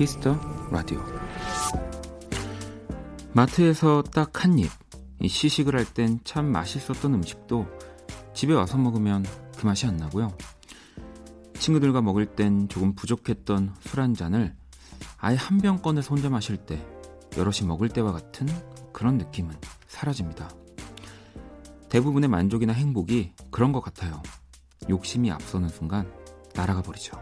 Kiss the Radio 마트에서 딱 한 입 시식을 할 땐 참 맛있었던 음식도 집에 와서 먹으면 그 맛이 안 나고요. 친구들과 먹을 땐 조금 부족했던 술 한 잔을 아예 한 병 꺼내서 혼자 마실 때 여럿이 먹을 때와 같은 그런 느낌은 사라집니다. 대부분의 만족이나 행복이 그런 것 같아요. 욕심이 앞서는 순간 날아가 버리죠.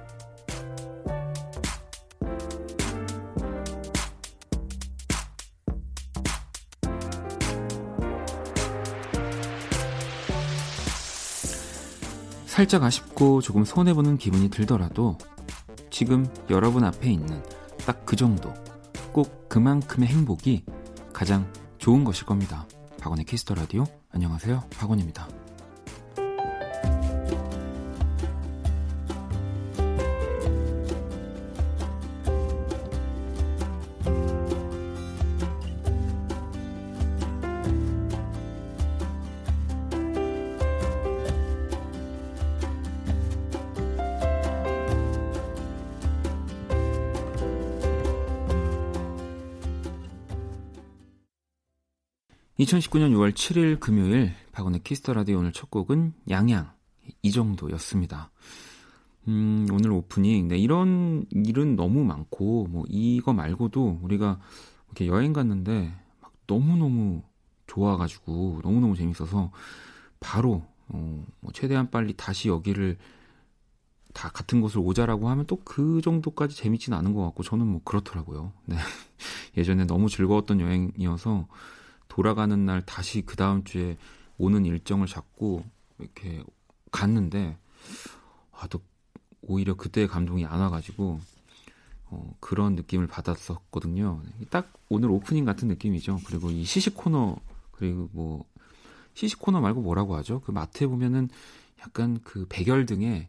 살짝 아쉽고 조금 손해보는 기분이 들더라도 지금 여러분 앞에 있는 딱 그 정도, 꼭 그만큼의 행복이 가장 좋은 것일 겁니다. 박원의 Kiss the Radio. 안녕하세요. 박원입니다. (2019년 6월 7일) 금요일 박원의 Kiss the Radio 오늘 첫 곡은 양양 이 정도였습니다. 음, 오늘 오프닝 네, 이런 일은 너무 많고 뭐 이거 말고도 우리가 이렇게 여행 갔는데 막 너무너무 좋아 가지고 너무너무 재밌어서 바로 어, 뭐 최대한 빨리 다시 여기를 다 같은 곳을 오자라고 하면 또 그 정도까지 재밌진 않은 것 같고 저는 뭐 그렇더라고요. 네. 예전에 너무 즐거웠던 여행이어서 돌아가는 날 다시 그 다음 주에 오는 일정을 잡고 이렇게 갔는데 아, 또 오히려 그때의 감동이 안 와가지고 어, 그런 느낌을 받았었거든요. 딱 오늘 오프닝 같은 느낌이죠. 그리고 이 시식 코너 그리고 뭐 시식 코너 말고 뭐라고 하죠? 그 마트에 보면은 약간 그 백열 등에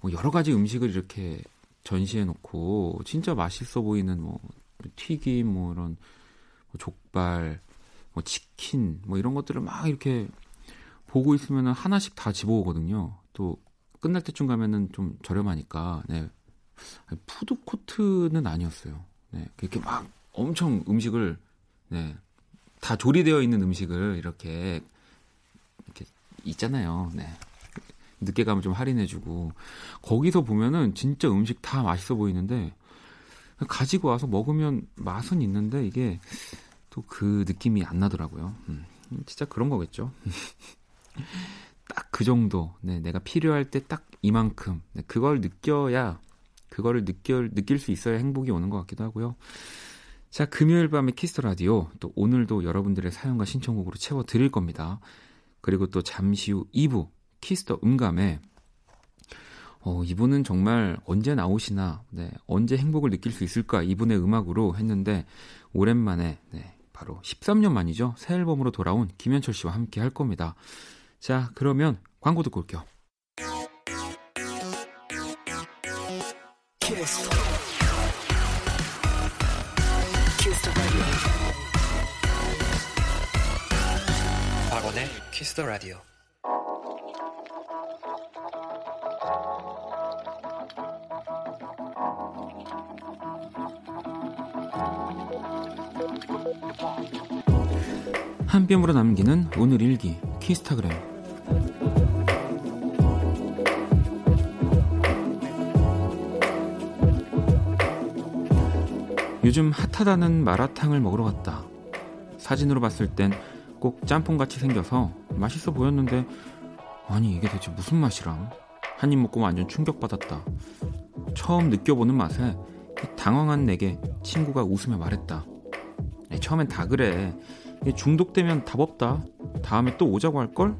뭐 여러 가지 음식을 이렇게 전시해 놓고 진짜 맛있어 보이는 뭐 튀김 뭐 이런 뭐 족발 뭐 치킨 뭐 이런 것들을 막 이렇게 보고 있으면 하나씩 다 집어오거든요. 또 끝날 때쯤 가면은 좀 저렴하니까 네. 푸드 코트는 아니었어요. 네. 그렇게 막 엄청 음식을 네. 다 조리되어 있는 음식을 이렇게 이렇게 있잖아요. 네. 늦게 가면 좀 할인해주고 거기서 보면은 진짜 음식 다 맛있어 보이는데 가지고 와서 먹으면 맛은 있는데 이게 또 그 느낌이 안 나더라고요. 음, 진짜 그런 거겠죠. 딱 그 정도. 네, 내가 필요할 때 딱 이만큼. 네, 그걸 느껴야 그거를 느낄 느낄 수 있어야 행복이 오는 것 같기도 하고요. 자, 금요일 밤의 키스터 라디오 또 오늘도 여러분들의 사연과 신청곡으로 채워 드릴 겁니다. 그리고 또 잠시 후 2부 키스터 음감회 어, 이분은 정말 언제 나오시나, 네, 언제 행복을 느낄 수 있을까 이분의 음악으로 했는데 오랜만에 네, 바로 13년 만이죠. 새 앨범으로 돌아온 김현철 씨와 함께 할 겁니다. 자, 그러면 광고 듣고 올게요. 키스. 키스 박원의 키스 더 라디오. 한 뼘으로 남기는 오늘 일기 키스타그램 요즘 핫하다는 마라탕을 먹으러 갔다. 사진으로 봤을 땐 꼭 짬뽕같이 생겨서 맛있어 보였는데 아니 이게 대체 무슨 맛이람? 한입 먹고 완전 충격받았다. 처음 느껴보는 맛에 당황한 내게 친구가 웃으며 말했다. 처음엔 다 그래. 중독되면 답 없다. 다음에 또 오자고 할걸?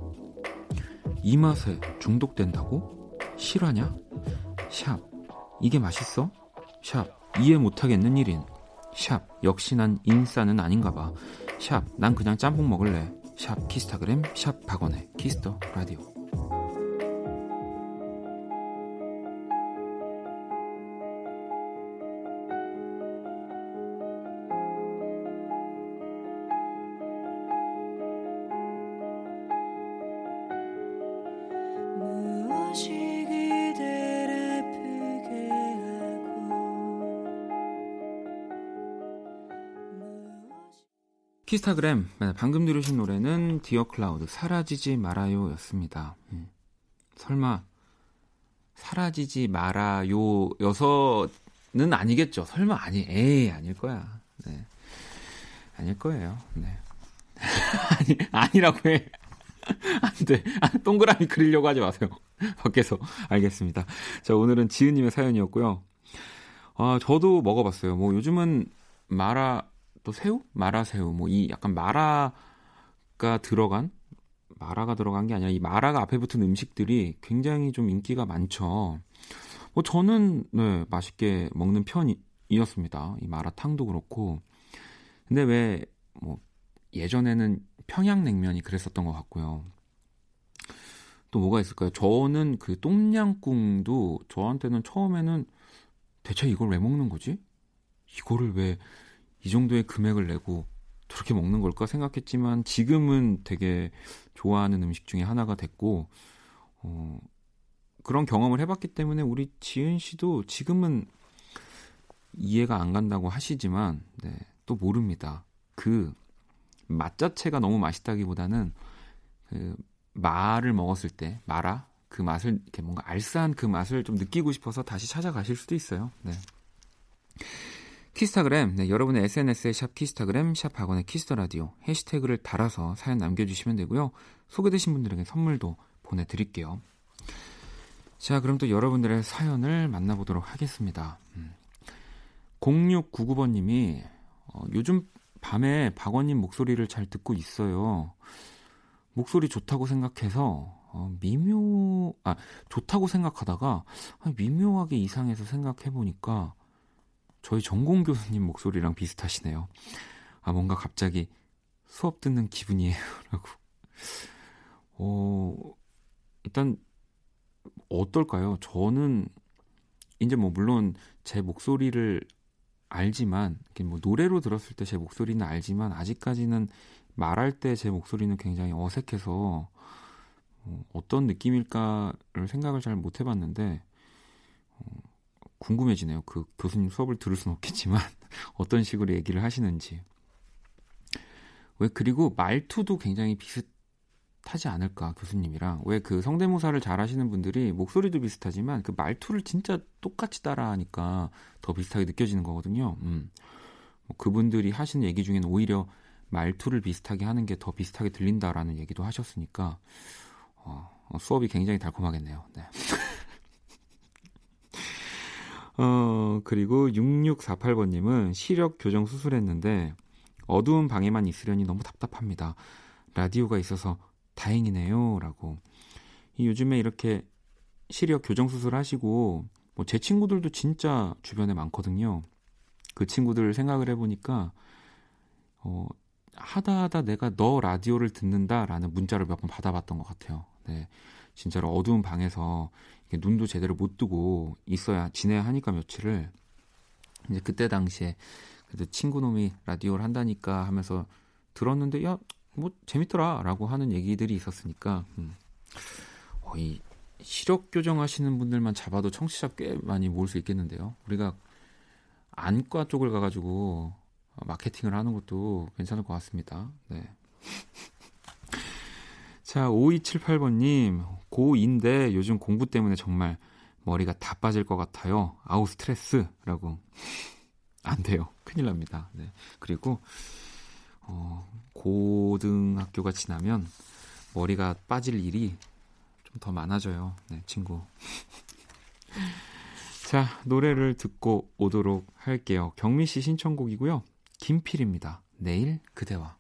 이 맛에 중독된다고? 실화냐? 샵. 이게 맛있어? 샵. 이해 못하겠는 일인. 샵. 역시 난 인싸는 아닌가 봐. 샵. 난 그냥 짬뽕 먹을래. 샵. 키스타그램. 샵. 박원의 키스터 라디오. 키스타그램 네, 방금 들으신 노래는 디어 클라우드 사라지지 말아요였습니다. 음. 설마 사라지지 말아요 여서는 아니겠죠. 설마 아니 에이 아닐 거야. 네. 아닐 거예요. 네. 아니 아니라고 해. 안 돼. 아, 동그라미 그리려고 하지 마세요. 밖에서. 알겠습니다. 자, 오늘은 지은님의 사연이었고요. 아, 저도 먹어봤어요. 뭐 요즘은 마라, 또 새우? 마라새우. 뭐 이 약간 마라가 들어간, 마라가 들어간 게 아니라 이 마라가 앞에 붙은 음식들이 굉장히 좀 인기가 많죠. 뭐 저는, 네, 맛있게 먹는 편이었습니다. 이 마라탕도 그렇고. 근데 왜, 뭐, 예전에는 평양냉면이 그랬었던 것 같고요. 또 뭐가 있을까요? 저는 그 똠양꿍도 저한테는 처음에는 대체 이걸 왜 먹는 거지? 이거를 왜 이 정도의 금액을 내고 저렇게 먹는 걸까 생각했지만 지금은 되게 좋아하는 음식 중에 하나가 됐고 어, 그런 경험을 해봤기 때문에 우리 지은 씨도 지금은 이해가 안 간다고 하시지만 네, 또 모릅니다. 그 맛 자체가 너무 맛있다기보다는 그 마를 먹었을 때 마라 그 맛을 이렇게 뭔가 알싸한 그 맛을 좀 느끼고 싶어서 다시 찾아가실 수도 있어요. 네. 키스타그램, 네, 여러분의 SNS에 샵 키스타그램, 샵 박원의 키스터 라디오 해시태그를 달아서 사연 남겨주시면 되고요. 소개되신 분들에게 선물도 보내드릴게요. 자, 그럼 또 여러분들의 사연을 만나보도록 하겠습니다. 음. 0699번님이 어, 요즘 밤에 박원님 목소리를 잘 듣고 있어요. 목소리 좋다고 생각해서 어, 미묘 아 좋다고 생각하다가 아, 미묘하게 이상해서 생각해 보니까 저희 전공 교수님 목소리랑 비슷하시네요. 아 뭔가 갑자기 수업 듣는 기분이에요 라고. 어 일단 어떨까요? 저는 이제 뭐 물론 제 목소리를 알지만 뭐 노래로 들었을 때 제 목소리는 알지만 아직까지는 말할 때 제 목소리는 굉장히 어색해서 어, 어떤 느낌일까를 생각을 잘 못 해봤는데 어, 궁금해지네요. 그 교수님 수업을 들을 수는 없겠지만 어떤 식으로 얘기를 하시는지. 왜 그리고 말투도 굉장히 비슷하지 않을까 교수님이랑 왜 그 성대모사를 잘하시는 분들이 목소리도 비슷하지만 그 말투를 진짜 똑같이 따라하니까 더 비슷하게 느껴지는 거거든요. 음. 뭐 그분들이 하시는 얘기 중에는 오히려 말투를 비슷하게 하는 게 더 비슷하게 들린다라는 얘기도 하셨으니까 어, 어 수업이 굉장히 달콤하겠네요. 네. 어, 그리고 6648번님은 시력 교정 수술했는데 어두운 방에만 있으려니 너무 답답합니다. 라디오가 있어서 다행이네요. 라고. 이 요즘에 이렇게 시력 교정 수술 하시고 뭐 제 친구들도 진짜 주변에 많거든요. 그 친구들 생각을 해보니까 어, 하다 하다 내가 너 라디오를 듣는다라는 문자를 몇 번 받아봤던 것 같아요. 네. 진짜로 어두운 방에서 눈도 제대로 못 뜨고 있어야 지내야 하니까 며칠을 이제 그때 당시에 그래도 친구놈이 라디오를 한다니까 하면서 들었는데 야 뭐 재밌더라라고 하는 얘기들이 있었으니까 음. 어, 이 시력 교정하시는 분들만 잡아도 청취자 꽤 많이 모을 수 있겠는데요. 우리가 안과 쪽을 가가지고 마케팅을 하는 것도 괜찮을 것 같습니다. 네. 자, 5278번님, 고2인데 요즘 공부 때문에 정말 머리가 다 빠질 것 같아요. 아우, 스트레스 라고. 안 돼요. 큰일 납니다. 네. 그리고, 어, 고등학교가 지나면 머리가 빠질 일이 좀 더 많아져요. 네, 친구. 자, 노래를 듣고 오도록 할게요. 경미 씨 신청곡이고요. 김필입니다. 내일 그대와.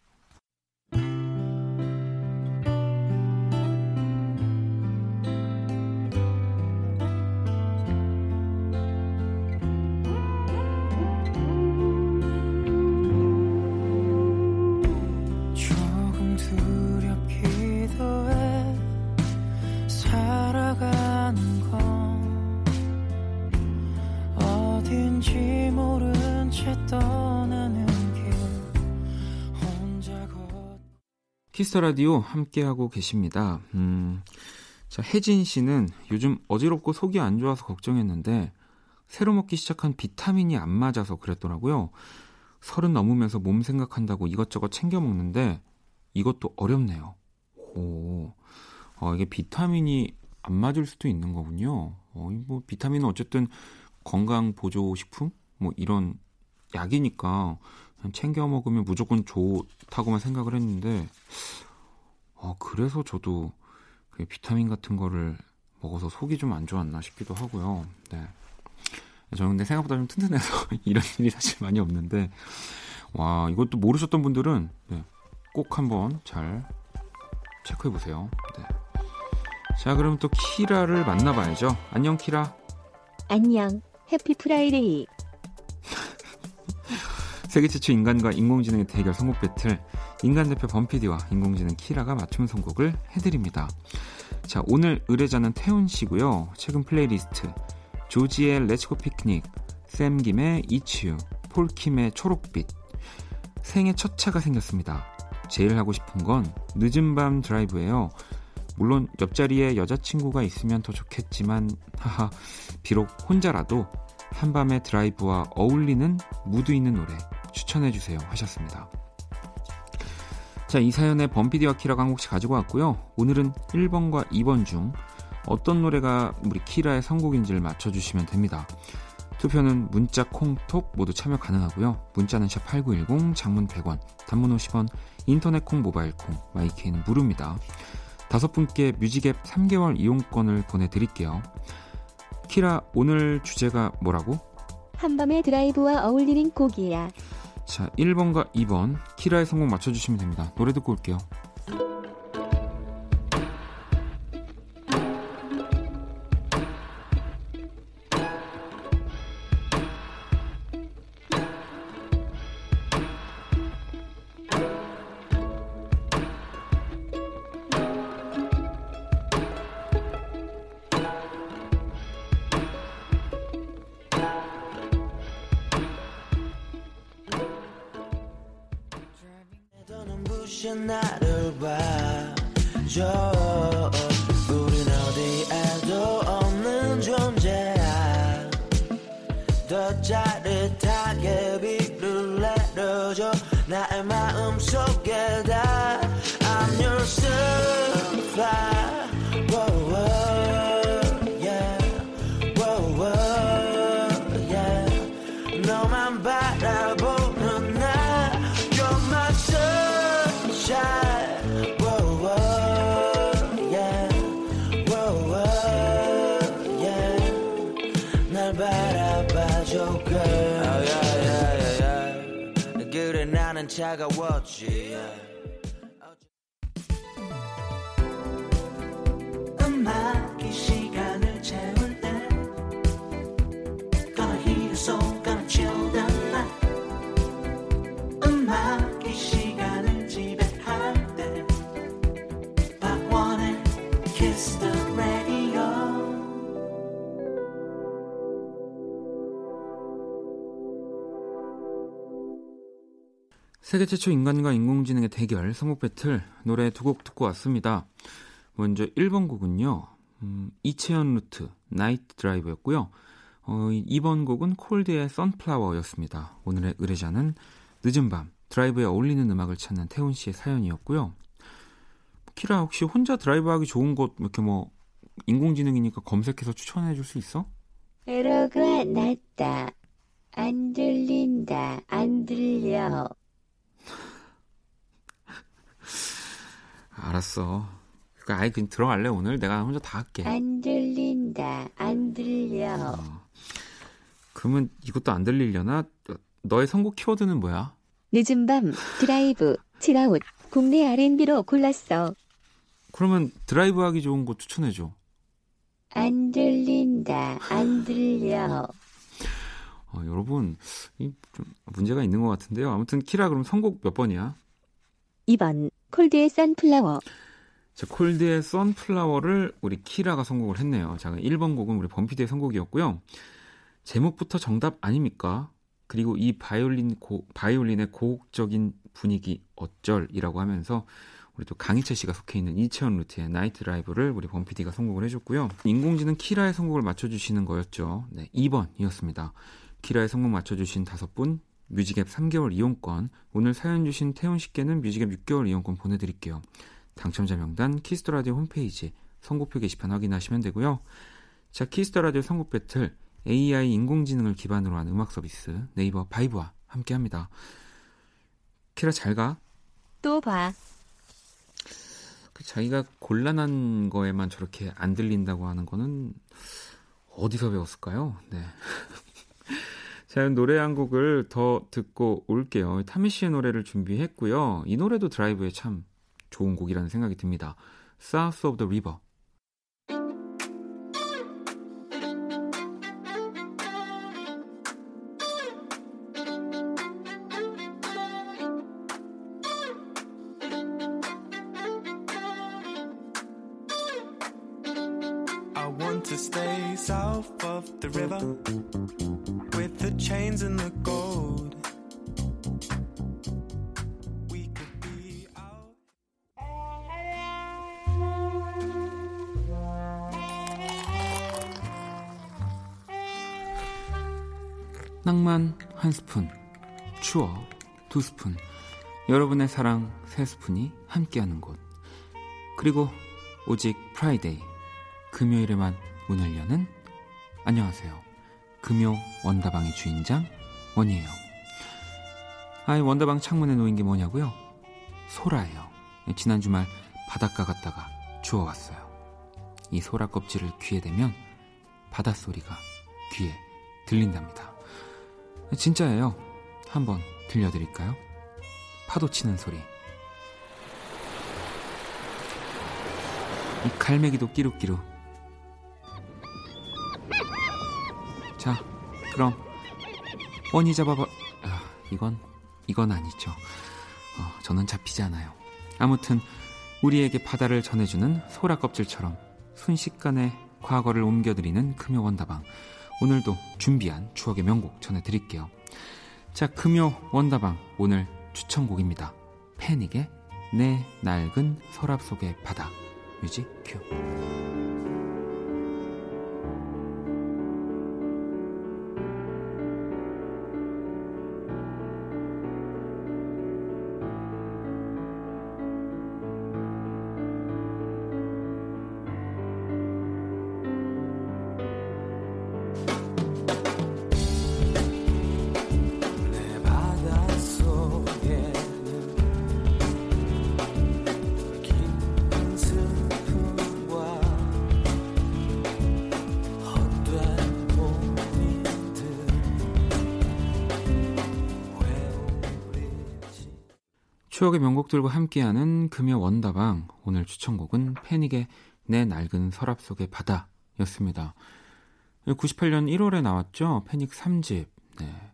키스터 라디오 함께하고 계십니다. 음, 자, 혜진 씨는 요즘 어지럽고 속이 안 좋아서 걱정했는데 새로 먹기 시작한 비타민이 안 맞아서 그랬더라고요. 서른 넘으면서 몸 생각한다고 이것저것 챙겨 먹는데 이것도 어렵네요. 오, 어, 이게 비타민이 안 맞을 수도 있는 거군요. 어, 뭐 비타민은 어쨌든 건강 보조 식품 뭐 이런 약이니까 챙겨 먹으면 무조건 좋다고만 생각을 했는데 어, 그래서 저도 비타민 같은 거를 먹어서 속이 좀 안 좋았나 싶기도 하고요. 네. 저는 근데 생각보다 좀 튼튼해서 이런 일이 사실 많이 없는데 와 이것도 모르셨던 분들은 네, 꼭 한번 잘 체크해 보세요. 네. 자 그럼 또 키라를 만나봐야죠. 안녕 키라. 안녕 happy Friday. 세계 최초 인간과 인공지능의 대결 선곡 배틀 인간 대표 범피디와 인공지능 키라가 맞춤 선곡을 해드립니다. 자 오늘 의뢰자는 태훈 씨고요. 최근 플레이리스트 조지의 Let's Go Picnic, 샘 김의 It's You, 폴 킴의 초록빛. 생애 첫 차가 생겼습니다. 제일 하고 싶은 건 늦은 밤 드라이브예요. 물론 옆자리에 여자친구가 있으면 더 좋겠지만 하하 비록 혼자라도 한밤의 드라이브와 어울리는 무드 있는 노래 추천해 주세요 하셨습니다. 자, 이 사연에 범피디와 키라가 한 곡씩 가지고 왔고요. 오늘은 1번과 2번 중 어떤 노래가 우리 키라의 선곡인지를 맞춰주시면 됩니다. 투표는 문자, 콩, 톡 모두 참여 가능하고요. 문자는 샵8910, 장문 100원, 단문 50원, 인터넷 콩, 모바일 콩, 마이케이는 무료입니다. 다섯 분께 뮤직앱 3개월 이용권을 보내드릴게요. 키라, 오늘 주제가 뭐라고? 한밤의 드라이브와 어울리는 곡이야. 자, 1번과 2번, 키라의 선곡 맞춰주시면 됩니다. 노래 듣고 올게요. 차가웠지 세계 최초 인간과 인공지능의 대결 선곡 배틀 노래 두 곡 듣고 왔습니다. 먼저 1번 곡은요. 음, 이채연 루트 나이트 드라이브였고요. 어, 2번 곡은 콜드의 선플라워였습니다. 오늘의 의뢰자는 늦은 밤 드라이브에 어울리는 음악을 찾는 태훈 씨의 사연이었고요. 키라 혹시 혼자 드라이브하기 좋은 곳 이렇게 뭐 인공지능이니까 검색해서 추천해 줄 수 있어? 에러가 났다. 안 들린다. 안 들려. 알았어. 그러니까 아예 그냥 들어갈래 오늘 내가 혼자 다 할게. 안 들린다. 안 들려. 어. 그러면 이것도 안 들리려나? 너의 선곡 키워드는 뭐야? 늦은 밤 드라이브 chill out 국내 R&B로 골랐어. 그러면 드라이브 하기 좋은 곳 추천해 줘. 안 들린다. 안 들려. 어, 여러분 이 좀 문제가 있는 것 같은데요. 아무튼 키라 그럼 선곡 몇 번이야? 2번 콜드의 선플라워. 자, 콜드의 선플라워를 우리 키라가 선곡을 했네요. 자, 1번 곡은 우리 범피드의 선곡이었고요. 제목부터 정답 아닙니까? 그리고 이 바이올린 고, 바이올린의 고혹적인 분위기 어쩔이라고 하면서 우리 또 강희철 씨가 속해 있는 이채원 루트의 Night Drive를 우리 범피디가 선곡을 해줬고요. 인공지능 키라의 선곡을 맞춰주시는 거였죠. 네, 2번이었습니다. 키라의 선곡 맞춰주신 다섯 분 뮤직앱 3개월 이용권, 오늘 사연 주신 태훈 씨께는 뮤직앱 6개월 이용권 보내드릴게요. 당첨자 명단 키스터라디오 홈페이지 선곡표 게시판 확인하시면 되고요. 자, 키스터라디오 선곡 배틀 AI 인공지능을 기반으로 한 음악 서비스 네이버 바이브와 함께합니다. 키라 잘 가. 또 봐. 그 자기가 곤란한 거에만 저렇게 안 들린다고 하는 거는 어디서 배웠을까요? 네. 자, 노래 한 곡을 더 듣고 올게요. 타미 씨의 노래를 준비했고요. 이 노래도 드라이브에 참 좋은 곡이라는 생각이 듭니다. South of the River. 여러분의 사랑 세 스푼이 함께하는 곳. 그리고 오직 Friday, 금요일에만 문을 여는 안녕하세요. 금요 원다방의 주인장 원이에요. 아이 원다방 창문에 놓인 게 뭐냐고요? 소라예요. 지난 주말 바닷가 갔다가 주워왔어요. 이 소라 껍질을 귀에 대면 바닷소리가 귀에 들린답니다. 진짜예요. 한번 들려드릴까요? 파도 치는 소리. 이 갈매기도 끼룩끼룩. 자, 그럼 뻔히 잡아봐. 아, 이건 이건 아니죠. 어, 저는 잡히지 않아요. 아무튼 우리에게 바다를 전해주는 소라 껍질처럼 순식간에 과거를 옮겨드리는 금요 원다방. 오늘도 준비한 추억의 명곡 전해드릴게요. 자, 금요 원다방 오늘 추천곡입니다. 패닉의 내 낡은 서랍 속의 바다. 뮤직 큐. 추억의 명곡들과 함께하는 금요 원다방 오늘 추천곡은 패닉의 내 낡은 서랍 속의 바다였습니다. 98년 1월에 나왔죠. 패닉 3집. 네.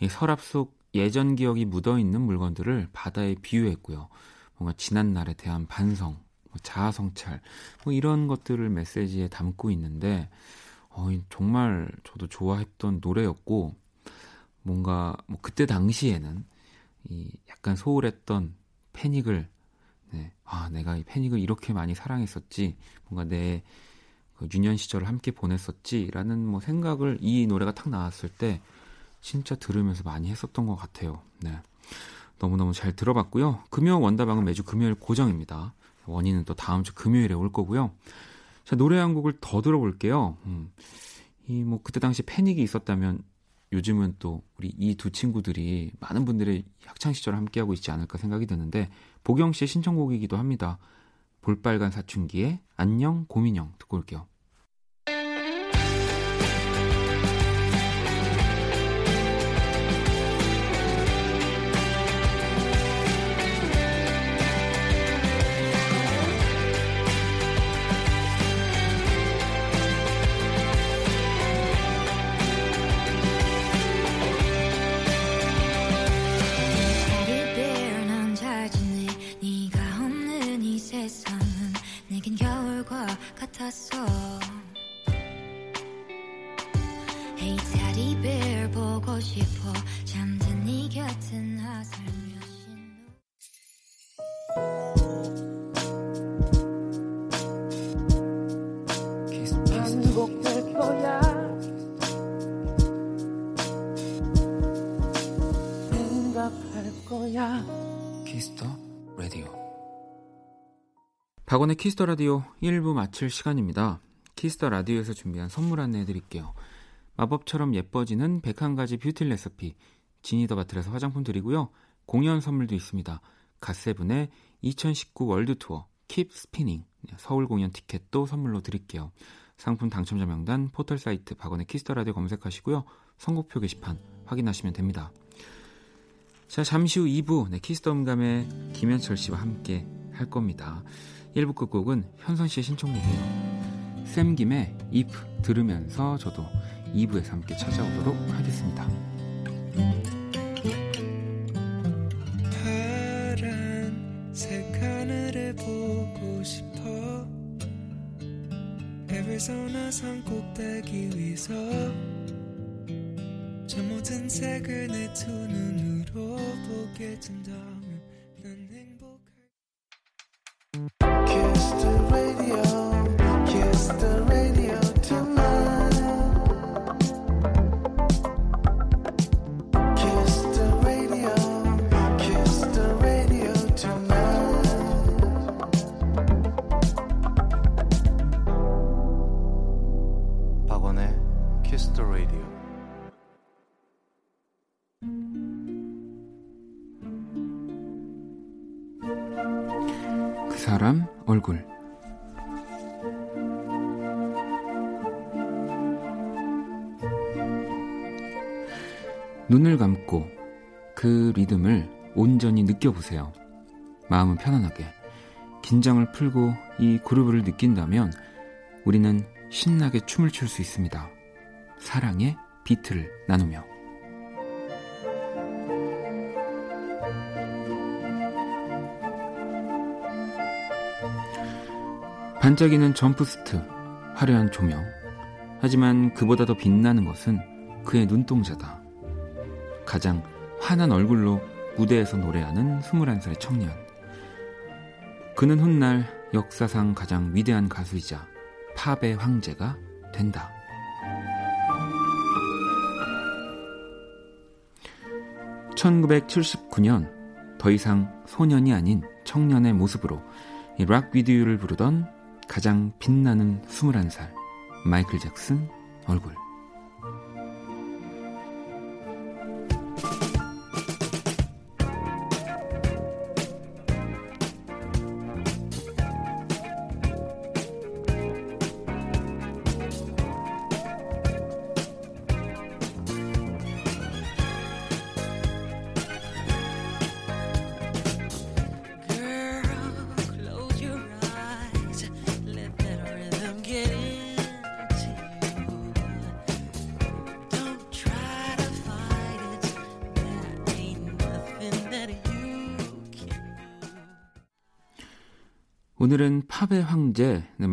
이 서랍 속 예전 기억이 묻어 있는 물건들을 바다에 비유했고요. 뭔가 지난 날에 대한 반성, 뭐 자아 성찰, 뭐 이런 것들을 메시지에 담고 있는데 어, 이 정말 저도 좋아했던 노래였고 뭔가 뭐 그때 당시에는 이 약간 소홀했던 패닉을 네. 아 내가 이 패닉을 이렇게 많이 사랑했었지 뭔가 내 그 유년 시절을 함께 보냈었지라는 뭐 생각을 이 노래가 탁 나왔을 때 진짜 들으면서 많이 했었던 것 같아요. 네. 너무너무 잘 들어봤고요. 금요 원다방은 매주 금요일 고정입니다. 원인은 또 다음 주 금요일에 올 거고요. 자, 노래 한 곡을 더 들어볼게요. 음. 이뭐 그때 당시 패닉이 있었다면 요즘은 또 우리 이 두 친구들이 많은 분들의 학창 시절을 함께하고 있지 않을까 생각이 드는데 보경 씨의 신청곡이기도 합니다. 볼빨간 사춘기의 안녕 고민형 듣고 올게요. 박원의 키스터 라디오 1부 마칠 시간입니다. 키스터 라디오에서 준비한 선물 안내해 드릴게요. 마법처럼 예뻐지는 101가지 뷰티 레시피 지니더 바틀에서 화장품 드리고요. 공연 선물도 있습니다. 갓세븐의 2019 월드 투어 Keep Spinning 서울 공연 티켓도 선물로 드릴게요. 상품 당첨자 명단 포털 사이트 박원의 키스터 라디오 검색하시고요. 선곡표 게시판 확인하시면 됩니다. 자, 잠시 후 2부 네, 키스터 음감회 김현철 씨와 함께 할 겁니다. 1부 끝곡은 현선 씨의 신청곡이에요. 샘김의 If 들으면서 저도 2부에서 함께 찾아오도록 하겠습니다. 애리조나 산 꼭대기 위서 저 모든 색을 내 두 눈으로 보게 된다 감고 그 리듬을 온전히 느껴보세요. 마음은 편안하게 긴장을 풀고 이 그루브를 느낀다면 우리는 신나게 춤을 출 수 있습니다. 사랑의 비트를 나누며 반짝이는 점프스트, 화려한 조명. 하지만 그보다 더 빛나는 것은 그의 눈동자다. 가장 환한 얼굴로 무대에서 노래하는 21살의 청년. 그는 훗날 역사상 가장 위대한 가수이자 팝의 황제가 된다. (1979년) 더 이상 소년이 아닌 청년의 모습으로 이락 위디오를 부르던 가장 빛나는 21살 마이클 잭슨 얼굴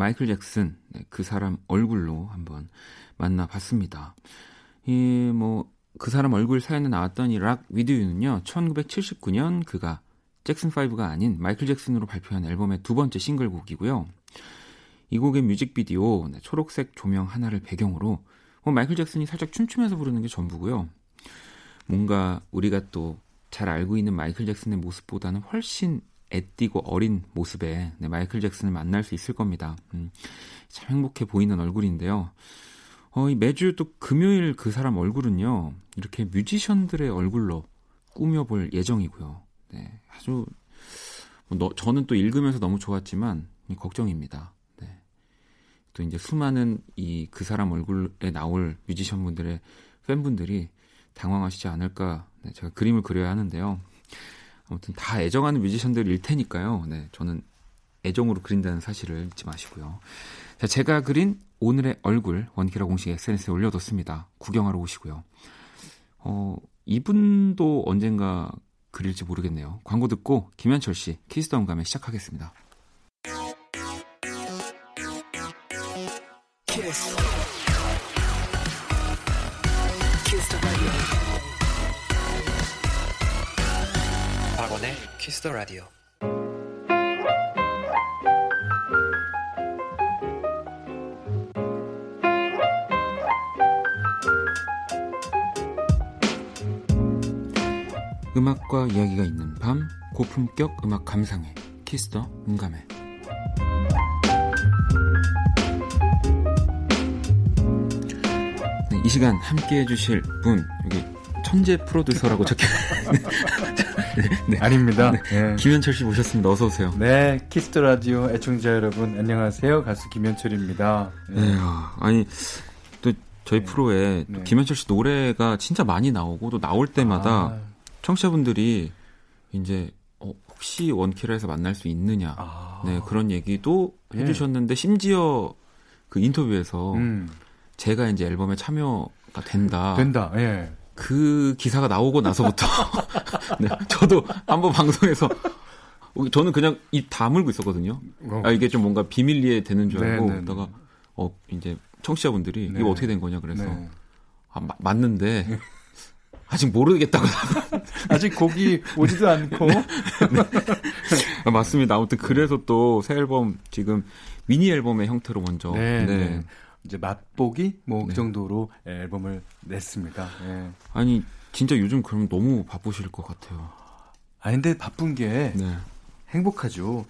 마이클 잭슨 네, 그 사람 얼굴로 한번 만나봤습니다. 이 뭐 그 사람 얼굴 사연에 나왔던 이 락 위디오는요 1979년 그가 잭슨 5가 아닌 마이클 잭슨으로 발표한 앨범의 두 번째 싱글곡이고요. 이 곡의 뮤직비디오 네, 초록색 조명 하나를 배경으로 뭐 마이클 잭슨이 살짝 춤추면서 부르는 게 전부고요. 뭔가 우리가 또 잘 알고 있는 마이클 잭슨의 모습보다는 훨씬 애띠고 어린 모습에 네, 마이클 잭슨을 만날 수 있을 겁니다. 음, 참 행복해 보이는 얼굴인데요. 어, 이 매주 또 금요일 그 사람 얼굴은요, 이렇게 뮤지션들의 얼굴로 꾸며볼 예정이고요. 네, 아주, 뭐 너- 저는 또 읽으면서 너무 좋았지만, 이 걱정입니다. 네. 또 이제 수많은 이 그 사람 얼굴에 나올 뮤지션분들의 팬분들이 당황하시지 않을까, 네, 제가 그림을 그려야 하는데요. 아무튼 다 애정하는 뮤지션들일 테니까요. 네, 저는 애정으로 그린다는 사실을 잊지 마시고요. 자, 제가 그린 오늘의 얼굴 원키라 공식 SNS에 올려뒀습니다. 구경하러 오시고요. 어, 이분도 언젠가 그릴지 모르겠네요. 광고 듣고 김현철 씨 키스터 음감회 시작하겠습니다. 키스 더 라디오. 음악과 이야기가 있는 밤 고품격 음악 감상회 키스터 음감회 네, 이 시간 함께 해주실 분 여기 천재 프로듀서라고 적혀 네, 아닙니다. 네. 네. 김현철 씨 모셨습니다. 어서 오세요. 네, 키스 더 라디오 애청자 여러분 안녕하세요. 가수 김현철입니다. 네, 아, 아니 또 저희 프로에 네. 김현철 씨 노래가 진짜 많이 나오고 또 나올 때마다 아, 청취자분들이 이제 어, 혹시 원키라에서 만날 수 있느냐 아. 네 그런 얘기도 예. 해주셨는데 심지어 그 인터뷰에서 음, 제가 이제 앨범에 참여가 된다 된다. 예. 그 기사가 나오고 나서부터 네, 저도 한번 방송에서 저는 그냥 입 다물고 있었거든요. 어, 아, 이게 좀 뭔가 비밀리에 되는 줄 알고 네, 네, 네. 그러다가 어 이제 청취자분들이 네. 이거 어떻게 된 거냐 그래서 네. 아, 마- 맞는데 아직 모르겠다고 아직 곡이 오지도 않고 아, 맞습니다. 아무튼 그래서 또 새 앨범 지금 미니 앨범의 형태로 먼저 네, 네. 네. 이제 맛보기 뭐그 네. 정도로 앨범을 냈습니다. 예. 아니 진짜 요즘 그럼 너무 바쁘실 것 같아요. 아 근데 바쁜 게 네. 행복하죠.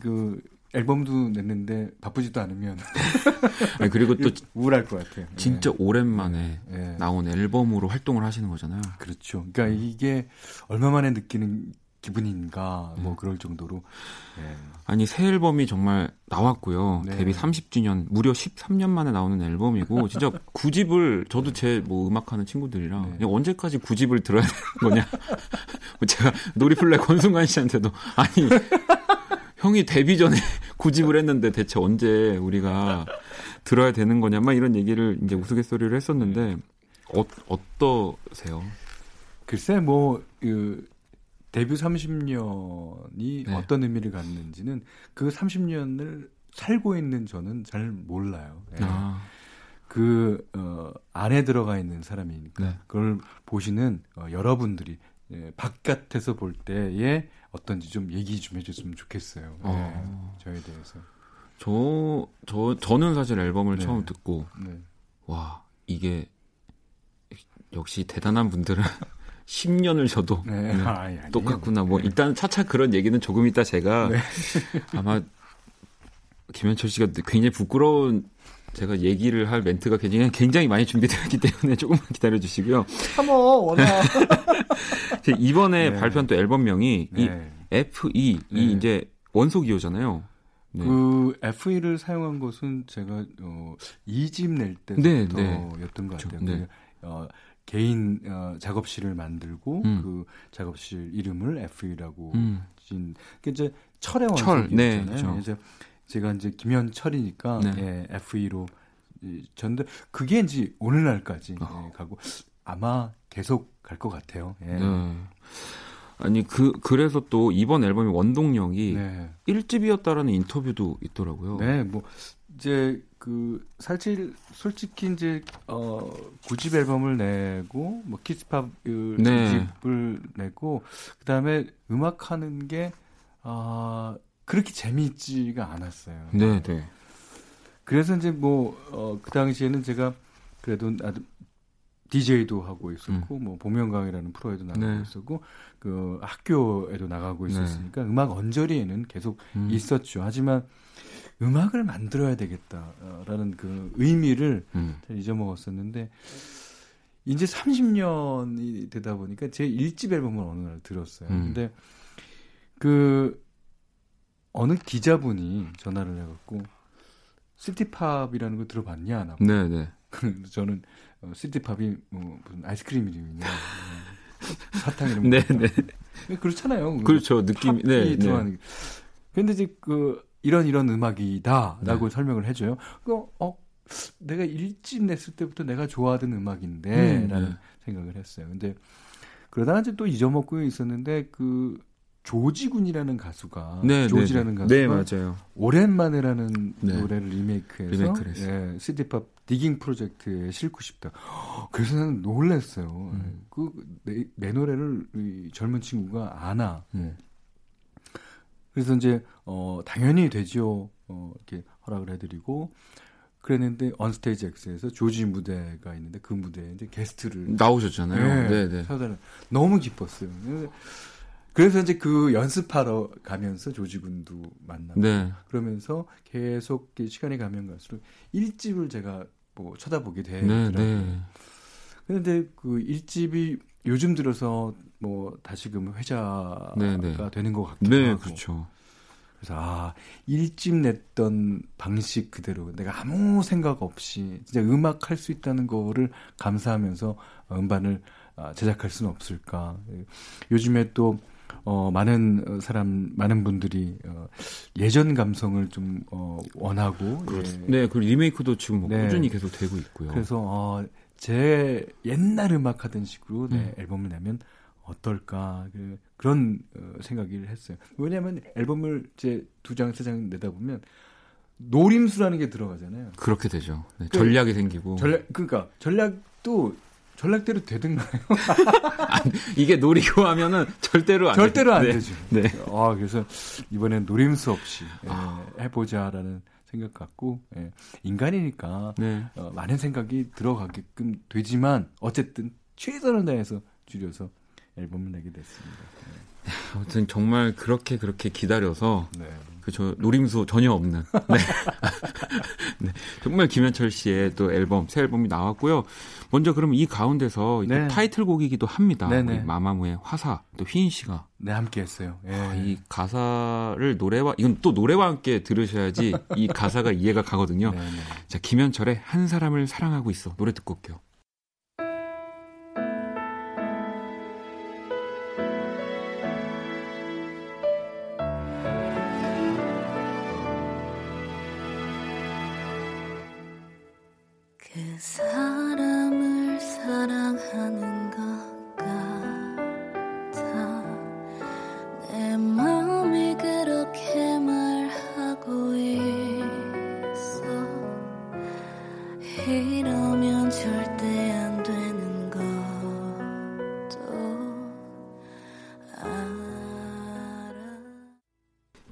그 앨범도 냈는데 바쁘지도 않으면 아니, 그리고 또 우울할 것 같아요. 예. 진짜 오랜만에 예. 나온 앨범으로 활동을 하시는 거잖아요. 그렇죠. 그러니까 이게 얼마 만에 느끼는 기분인가 네. 뭐 그럴 정도로 예. 아니 새 앨범이 정말 나왔고요. 네. 데뷔 30주년 무려 13년 만에 나오는 앨범이고 진짜 구집을 저도 제 뭐 음악하는 친구들이랑 네. 언제까지 구집을 들어야 되는 거냐. 뭐 제가 놀이플레 권순관 씨한테도 아니 형이 데뷔 전에 구집을 했는데 대체 언제 우리가 들어야 되는 거냐 막 이런 얘기를 이제 우스갯소리를 했었는데 어, 어떠세요? 글쎄 뭐 그 데뷔 30년이 네. 어떤 의미를 갖는지는 그 30년을 살고 있는 저는 잘 몰라요. 예. 아, 그 어, 안에 들어가 있는 사람이니까 네. 그걸 보시는 어, 여러분들이 예, 바깥에서 볼 때에 어떤지 좀 얘기 좀 해줬으면 좋겠어요. 어. 예, 저에 대해서. 저, 저, 저는 사실 앨범을 네. 처음 듣고 네. 와, 이게 역시 대단한 분들은 10년을 저도 네. 네, 아, 아니, 아니에요. 똑같구나. 뭐 네. 일단 차차 그런 얘기는 조금 이따 제가 네. 아마 김현철 씨가 굉장히 부끄러운 제가 얘기를 할 멘트가 굉장히 굉장히 많이 준비되어 있기 때문에 조금만 기다려 주시고요. 참어 워낙. 이번에 네. 발표한 또 앨범명이 이 네. FE 이 네. 이제 원소 기호잖아요. 네. 그 FE를 사용한 것은 제가 어, 2집 낼 네, 때부터였던 것. 같아요. 어, 개인 어, 작업실을 만들고 음. 그 작업실 이름을 FE라고 음. 진. 그 이제 철의 철, 네, 원석이잖아요. 그렇죠. 제가 이제 김현철이니까 네. 예, FE로 전데 그게 이제 오늘날까지 어. 예, 가고 아마 계속 갈 것 같아요. 예. 네. 아니 그 그래서 또 이번 앨범의 원동력이 네. 1집이었다라는 인터뷰도 있더라고요. 네, 뭐 이제 그 사실 솔직히 이제 어 9집 앨범을 내고 뭐 키스팝 네. 2집을 내고 그다음에 음악 하는 게 아, 그렇게 재미있지가 않았어요. 네, 네. 그래서 이제 뭐어그 당시에는 제가 그래도 나도 DJ도 하고 있었고 뭐 복면가왕이라는 프로에도 나가고 음. 네. 있었고 그 학교에도 나가고 네. 있었으니까 음악 언저리에는 계속 음. 있었죠. 하지만 음악을 만들어야 되겠다라는 그 의미를 음. 잘 잊어먹었었는데 이제 30년이 되다 보니까 제 1집 앨범을 어느 날 들었어요. 음. 근데 그 어느 기자분이 전화를 해갖고 city pop이라는 거 들어봤냐? 나 네, 네. 그래서 저는 어, city pop이 뭐 무슨 아이스크림 이름이냐 뭐 사탕 이름 네, 네. 그렇잖아요. 그렇죠. 느낌 팝이 네, 네. 들어가는 게. 근데 이제 그 이런 이런 음악이다라고 네. 설명을 해줘요. 그 어, 내가 일집 냈을 때부터 내가 좋아하던 음악인데라는 음, 네. 생각을 했어요. 근데 그러다가 이제 또 잊어먹고 있었는데 그 조지군이라는 가수가 네, 조지라는 네, 가수가 네, 맞아요. 오랜만에라는 네. 노래를 리메이크해서. 예, city pop digging 프로젝트에 싣고 싶다. 그래서 나는 놀랐어요. 음. 그내 내 노래를 이 젊은 친구가 아나. 음. 그래서 이제 어 당연히 되지요. 어 이렇게 허락을 해드리고 그랬는데 언스테이지 X에서 조지 무대가 있는데 그 무대에 이제 게스트를 나오셨잖아요. 네, 네. 사달라 너무 기뻤어요. 그래서 이제 그 연습하러 가면서 조지 군도 만나고 네. 그러면서 계속 시간이 가면 갈수록 일집을 제가 뭐 쳐다보게 네, 되더라고요. 네. 그 런데 그 일집이 요즘 들어서 뭐 다시금 회자가 네, 네. 되는 것 같기도 네, 하고 그렇죠. 그래서 아 일집 냈던 방식 그대로 내가 아무 생각 없이 진짜 음악 할 수 있다는 거를 감사하면서 음반을 아, 제작할 수는 없을까 요즘에 또 어, 많은 사람, 많은 분들이, 어, 예전 감성을 좀, 어, 원하고. 예. 네, 그 리메이크도 지금 뭐 네. 꾸준히 계속 되고 있고요. 그래서, 어, 제 옛날 음악 하던 식으로 네, 음. 앨범을 내면 어떨까. 그, 그런 어, 생각을 했어요. 왜냐하면 앨범을 이제 두 장, 세 장 내다 보면 노림수라는 게 들어가잖아요. 그렇게 되죠. 네, 그 전략이 생기고. 전략, 그러니까 전략도 전략대로 되든가요? 이게 노리고 하면은 절대로 안 절대로 안 네. 되죠. 네. 아, 그래서 이번엔 노림수 없이 예, 아. 해보자라는 생각 갖고 예, 인간이니까 네. 어, 많은 생각이 들어가게끔 되지만 어쨌든 최선을 다해서 줄여서 앨범을 내게 됐습니다. 아무튼 정말 그렇게 그렇게 기다려서 네. 그저 노림수 전혀 없는 네. 네. 정말 김현철 씨의 또 앨범 새 앨범이 나왔고요. 먼저 그럼 이 가운데서 또 네. 타이틀곡이기도 합니다. 네네. 마마무의 화사 또 휘인 씨가 네, 함께 했어요. 예. 아, 이 가사를 노래와 이건 또 노래와 함께 들으셔야지 이 가사가 이해가 가거든요. 네, 네. 자 김현철의 한 사람을 사랑하고 있어 노래 듣고 올게요. 내 마음이 그렇게 말하고 있어 이러면 절대 안 되는 것도 알아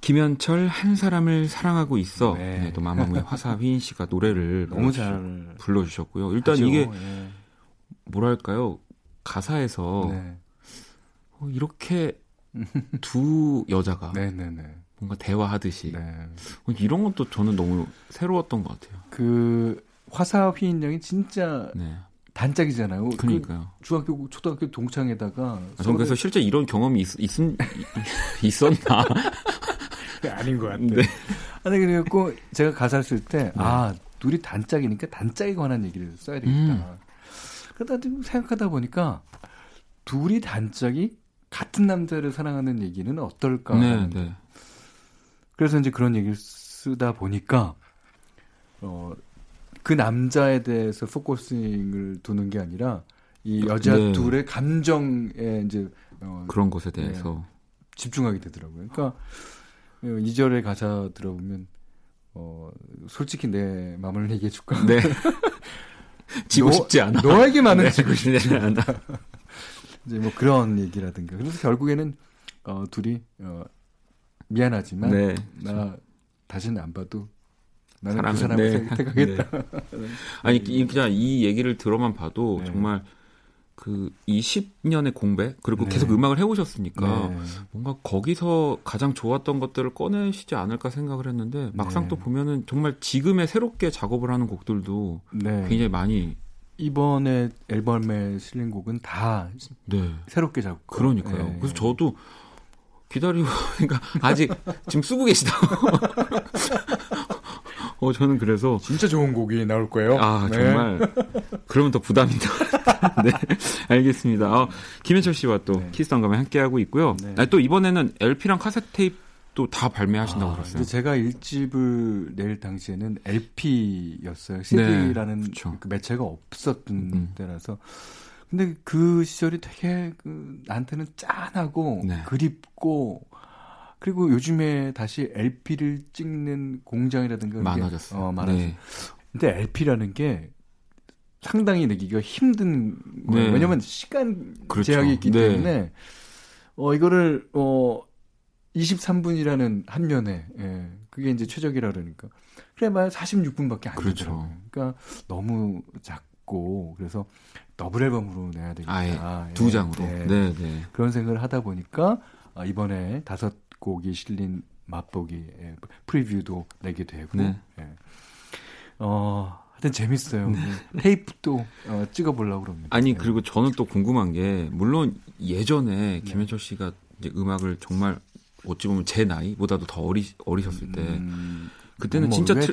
김현철 한 사람을 사랑하고 있어. 네. 네, 또 마마무의 화사 휘인 씨가 노래를 너무 잘 불러주셨고요. 일단 하죠. 이게 예. 뭐랄까요 가사에서 네. 어, 이렇게 두 여자가 네, 네, 네. 뭔가 대화하듯이 네. 어, 이런 것도 저는 너무 새로웠던 것 같아요. 그 화사 휘인 양이 진짜 네, 단짝이잖아요. 그 그러니까요. 중학교, 초등학교 동창에다가 아, 전 그래서 실제 이런 경험이 있, 있, 있었나? 아닌 것 같아요. 네. 아니 그래갖고 제가 가사를 쓸 때 네. 아 둘이 단짝이니까 단짝에 관한 얘기를 써야 되겠다. 음. 그러다 좀 생각하다 보니까 둘이 단짝이 같은 남자를 사랑하는 얘기는 어떨까? 네, 네. 그래서 이제 그런 얘기를 쓰다 보니까 어 그 남자에 대해서 focusing을 두는 게 아니라 이 여자 네. 둘의 감정에 이제 어, 그런 것에 대해서 집중하게 되더라고요. 그러니까 어, 2절의 가사 들어보면 어 솔직히 내 마음을 얘기해 줄까? 네. 지고 너- 싶지 않아. 너에게만은 네. 지고 싶지 네. 않아. 이제 뭐 그런 얘기라든가. 그래서 결국에는 어 둘이 어 미안하지만 네. 나 다시는 안 봐도 나는 사람은- 그 사람을 네. 선택하겠다. 아니 이- 그냥 이 얘기를 들어만 봐도 네. 정말 그 20년의 공백 그리고 네. 계속 음악을 해오셨으니까 네. 뭔가 거기서 가장 좋았던 것들을 꺼내시지 않을까 생각을 했는데 막상 네. 또 보면은 정말 지금에 새롭게 작업을 하는 곡들도 네. 굉장히 많이 이번에 앨범에 실린 곡은 다 네 새롭게 작곡. 그러니까요. 네. 그래서 저도 기다리고 그러니까 아직 지금 쓰고 계시다고. 어 저는 그래서 진짜 좋은 곡이 나올 거예요. 아 네. 정말 그러면 더 부담이 더. 네 알겠습니다. 어, 김현철 씨와 또 네. 키스 더 음감에 함께 하고 있고요. 네. 아, 또 이번에는 LP랑 카세트 테이프 또 다 발매하신다고 아, 들었어요. 근데 제가 일집을 낼 당시에는 LP였어요. CD라는 네. 그 매체가 없었던 음. 때라서. 근데 그 시절이 되게 그 나한테는 짠하고 네. 그립고 그리고 요즘에 다시 LP를 찍는 공장이라든가 많아졌어요. 어, 많아졌어요. 네. 근데 LP라는 게 상당히 내기가 힘든 거예요. 네. 왜냐면 시간 그렇죠. 제약이 있기 네. 때문에 어 이거를 어 23분이라는 한 면에 예. 그게 이제 최적이라 그러니까. 그래 봐야 46분밖에 안 그렇죠. 되더라고요. 그러니까 너무 작고 그래서 더블 앨범으로 내야 되겠다. 아예 예. 두 장으로. 네. 네, 네. 그런 생각을 하다 보니까 아, 이번에 다섯 곡이 실린 맛보기 예, preview도 내게 되고 네. 예. 어 하여튼 재밌어요. 테이프도 어, 찍어보려고 그럽니다. 아니 예. 그리고 저는 또 궁금한 게 물론 예전에 네. 김현철 씨가 이제 음악을 정말 어찌 보면 제 나이보다도 더 어리 어리셨을 때 음, 그때는 못 진짜 트.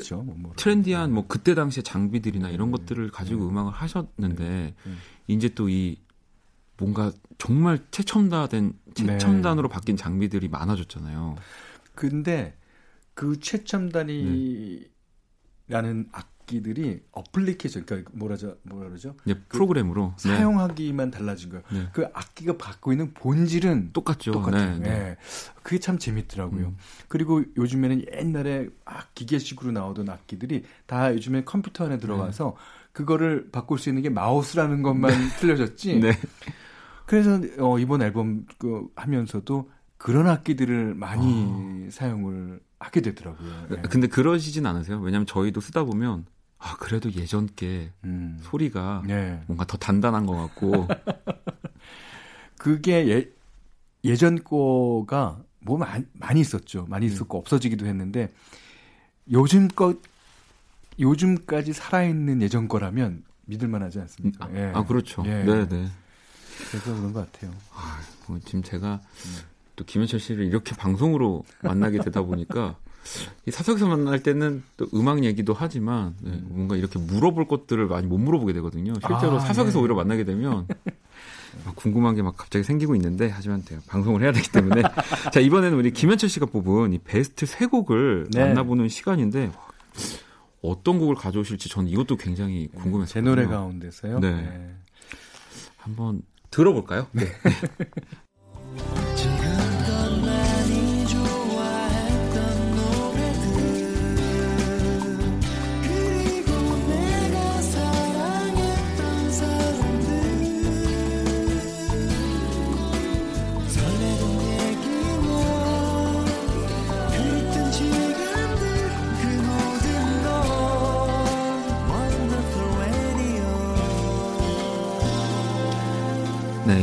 trendy한 뭐 그때 당시의 장비들이나 이런 네. 것들을 가지고 네. 음악을 하셨는데 네. 이제 또 이 뭔가 정말 최첨단된 네. 최첨단으로 바뀐 장비들이 많아졌잖아요. 근데 그 최첨단이라는 악기들이 어플리케이션 그러니까 뭐라죠 뭐라 그러죠 이제 프로그램으로 네. 사용하기만 달라진 거예요. 네. 그 악기가 갖고 있는 본질은 똑같죠. 똑같아요. 네, 네. 예. 그게 참 재밌더라고요. 음. 그리고 요즘에는 옛날에 막 기계식으로 나오던 악기들이 다 요즘에 컴퓨터 안에 들어가서 그거를 바꿀 수 있는 게 마우스라는 것만 틀려졌지. 네. 그래서 어, 이번 앨범 그 하면서도 그런 악기들을 많이 사용을 하게 되더라고요. 예. 아. 근데 그러시진 않으세요? 왜냐면 저희도 쓰다 보면 아 그래도 예전 게 음. 소리가 네. 뭔가 더 단단한 것 같고 그게 예, 예전 거가 뭐 많이, 많이 있었죠. 많이 네. 있었고 없어지기도 했는데 요즘 거 요즘까지 살아있는 예전 거라면 믿을만하지 않습니까? 아, 예. 아, 그렇죠. 예. 네, 네. 그래서 그런 것 같아요. 아, 뭐 지금 제가 네. 또 김현철 씨를 이렇게 방송으로 만나게 되다 보니까 이 사석에서 만날 때는 또 음악 얘기도 하지만 네, 음. 뭔가 이렇게 물어볼 것들을 많이 못 물어보게 되거든요. 실제로 아, 사석에서 네. 오히려 만나게 되면 막 궁금한 게 막 갑자기 생기고 있는데 하지만 제가 방송을 해야 되기 때문에 자 이번에는 우리 김현철 씨가 뽑은 이 베스트 세 곡을 네. 만나보는 시간인데 와, 어떤 곡을 가져오실지 저는 이것도 굉장히 궁금했어요. 제 노래 가운데서요. 네. 네. 한번 들어볼까요? 네.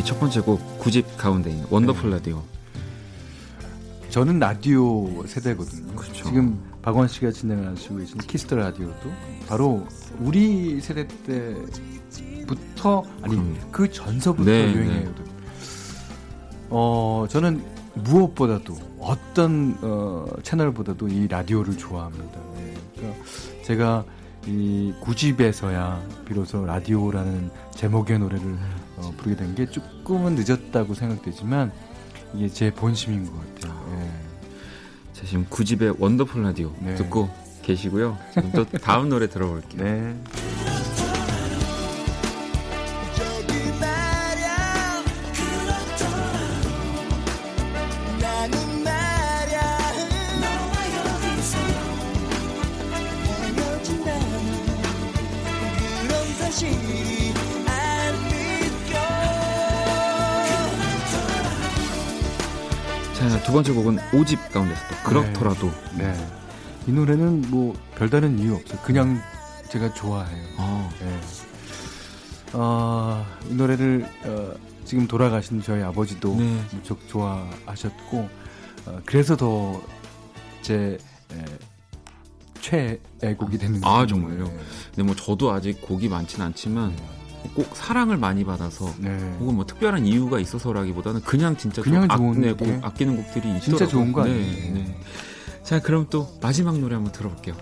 첫 번째 곡 9집 가운데 있는 Wonderful Radio. 저는 라디오 세대거든요. 그렇죠. 지금 박원 씨가 진행을 하시고 계신 키스 더 라디오도 바로 우리 세대 때부터 아니. 그 전서부터 네, 유행해요. 어 저는 무엇보다도 어떤 어, 채널보다도 이 라디오를 좋아합니다. 네. 그러니까 제가 이 9집에서야 비로소 라디오라는 제목의 노래를 어, 부르게 된 게 조금은 늦었다고 생각되지만 이게 제 본심인 것 같아요. 예. 자, 지금 9집의 원더풀 라디오 네. 듣고 계시고요. 지금 또 다음 노래 들어볼게요. 네. 번째 곡은 5집 가운데서 또 그렇더라도. 네. 이 노래는 뭐 별다른 이유 없어요. 그냥 제가 좋아해요. 아, 네. 어, 이 노래를 어, 지금 돌아가신 저희 아버지도 네. 무척 좋아하셨고 어, 그래서 더제 최애곡이 되는 아, 거예요. 정말요? 네. 근데 뭐 저도 아직 곡이 많진 않지만 꼭 사랑을 많이 받아서 네. 혹은 뭐 특별한 이유가 있어서라기보다는 그냥 진짜 그냥 좀 좋은 네, 곡. 아끼는 곡들이 있더라고요. 진짜 좋은 거 네, 아니에요? 네. 자, 그럼 또 마지막 노래 한번 들어볼게요.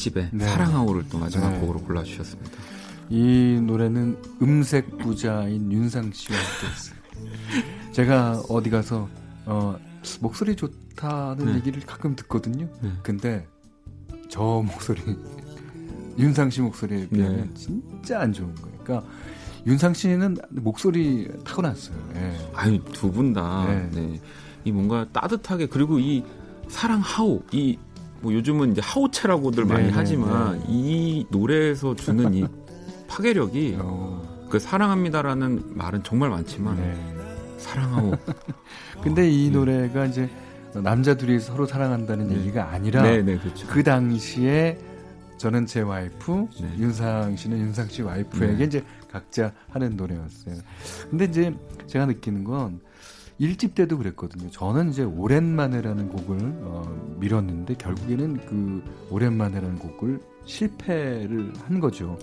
네, 8집의 네. 사랑하오를 또 마지막 네. 곡으로 골라주셨습니다. 이 노래는 음색 부자인 윤상 씨와 함께 했어요. 제가 어디 가서 어, 목소리 좋다는 네. 얘기를 가끔 듣거든요. 네. 근데 저 목소리 윤상 씨 목소리에 비하면 네. 진짜 안 좋은 거예요. 그러니까 윤상 씨는 목소리 타고났어요. 예. 아유 두분다 네. 네. 이 뭔가 따뜻하게 그리고 이 사랑 하오 이 뭐 요즘은 이제 하오체라고들 많이 네, 네, 하지만 네. 이 노래에서 주는 이 파괴력이 어, 그 사랑합니다라는 말은 정말 많지만 네. 사랑하오 근데 이 네. 노래가 이제 남자 둘이 서로 사랑한다는 네. 얘기가 아니라 네네 그렇죠 그 당시에 저는 제 와이프, 네. 윤상 씨는 윤상 씨 와이프에게 네. 이제 각자 하는 노래였어요. 근데 이제 제가 느끼는 건 일집 때도 그랬거든요. 저는 이제 오랜만에라는 곡을 어, 밀었는데 결국에는 그 오랜만에라는 곡을 실패를 한 거죠.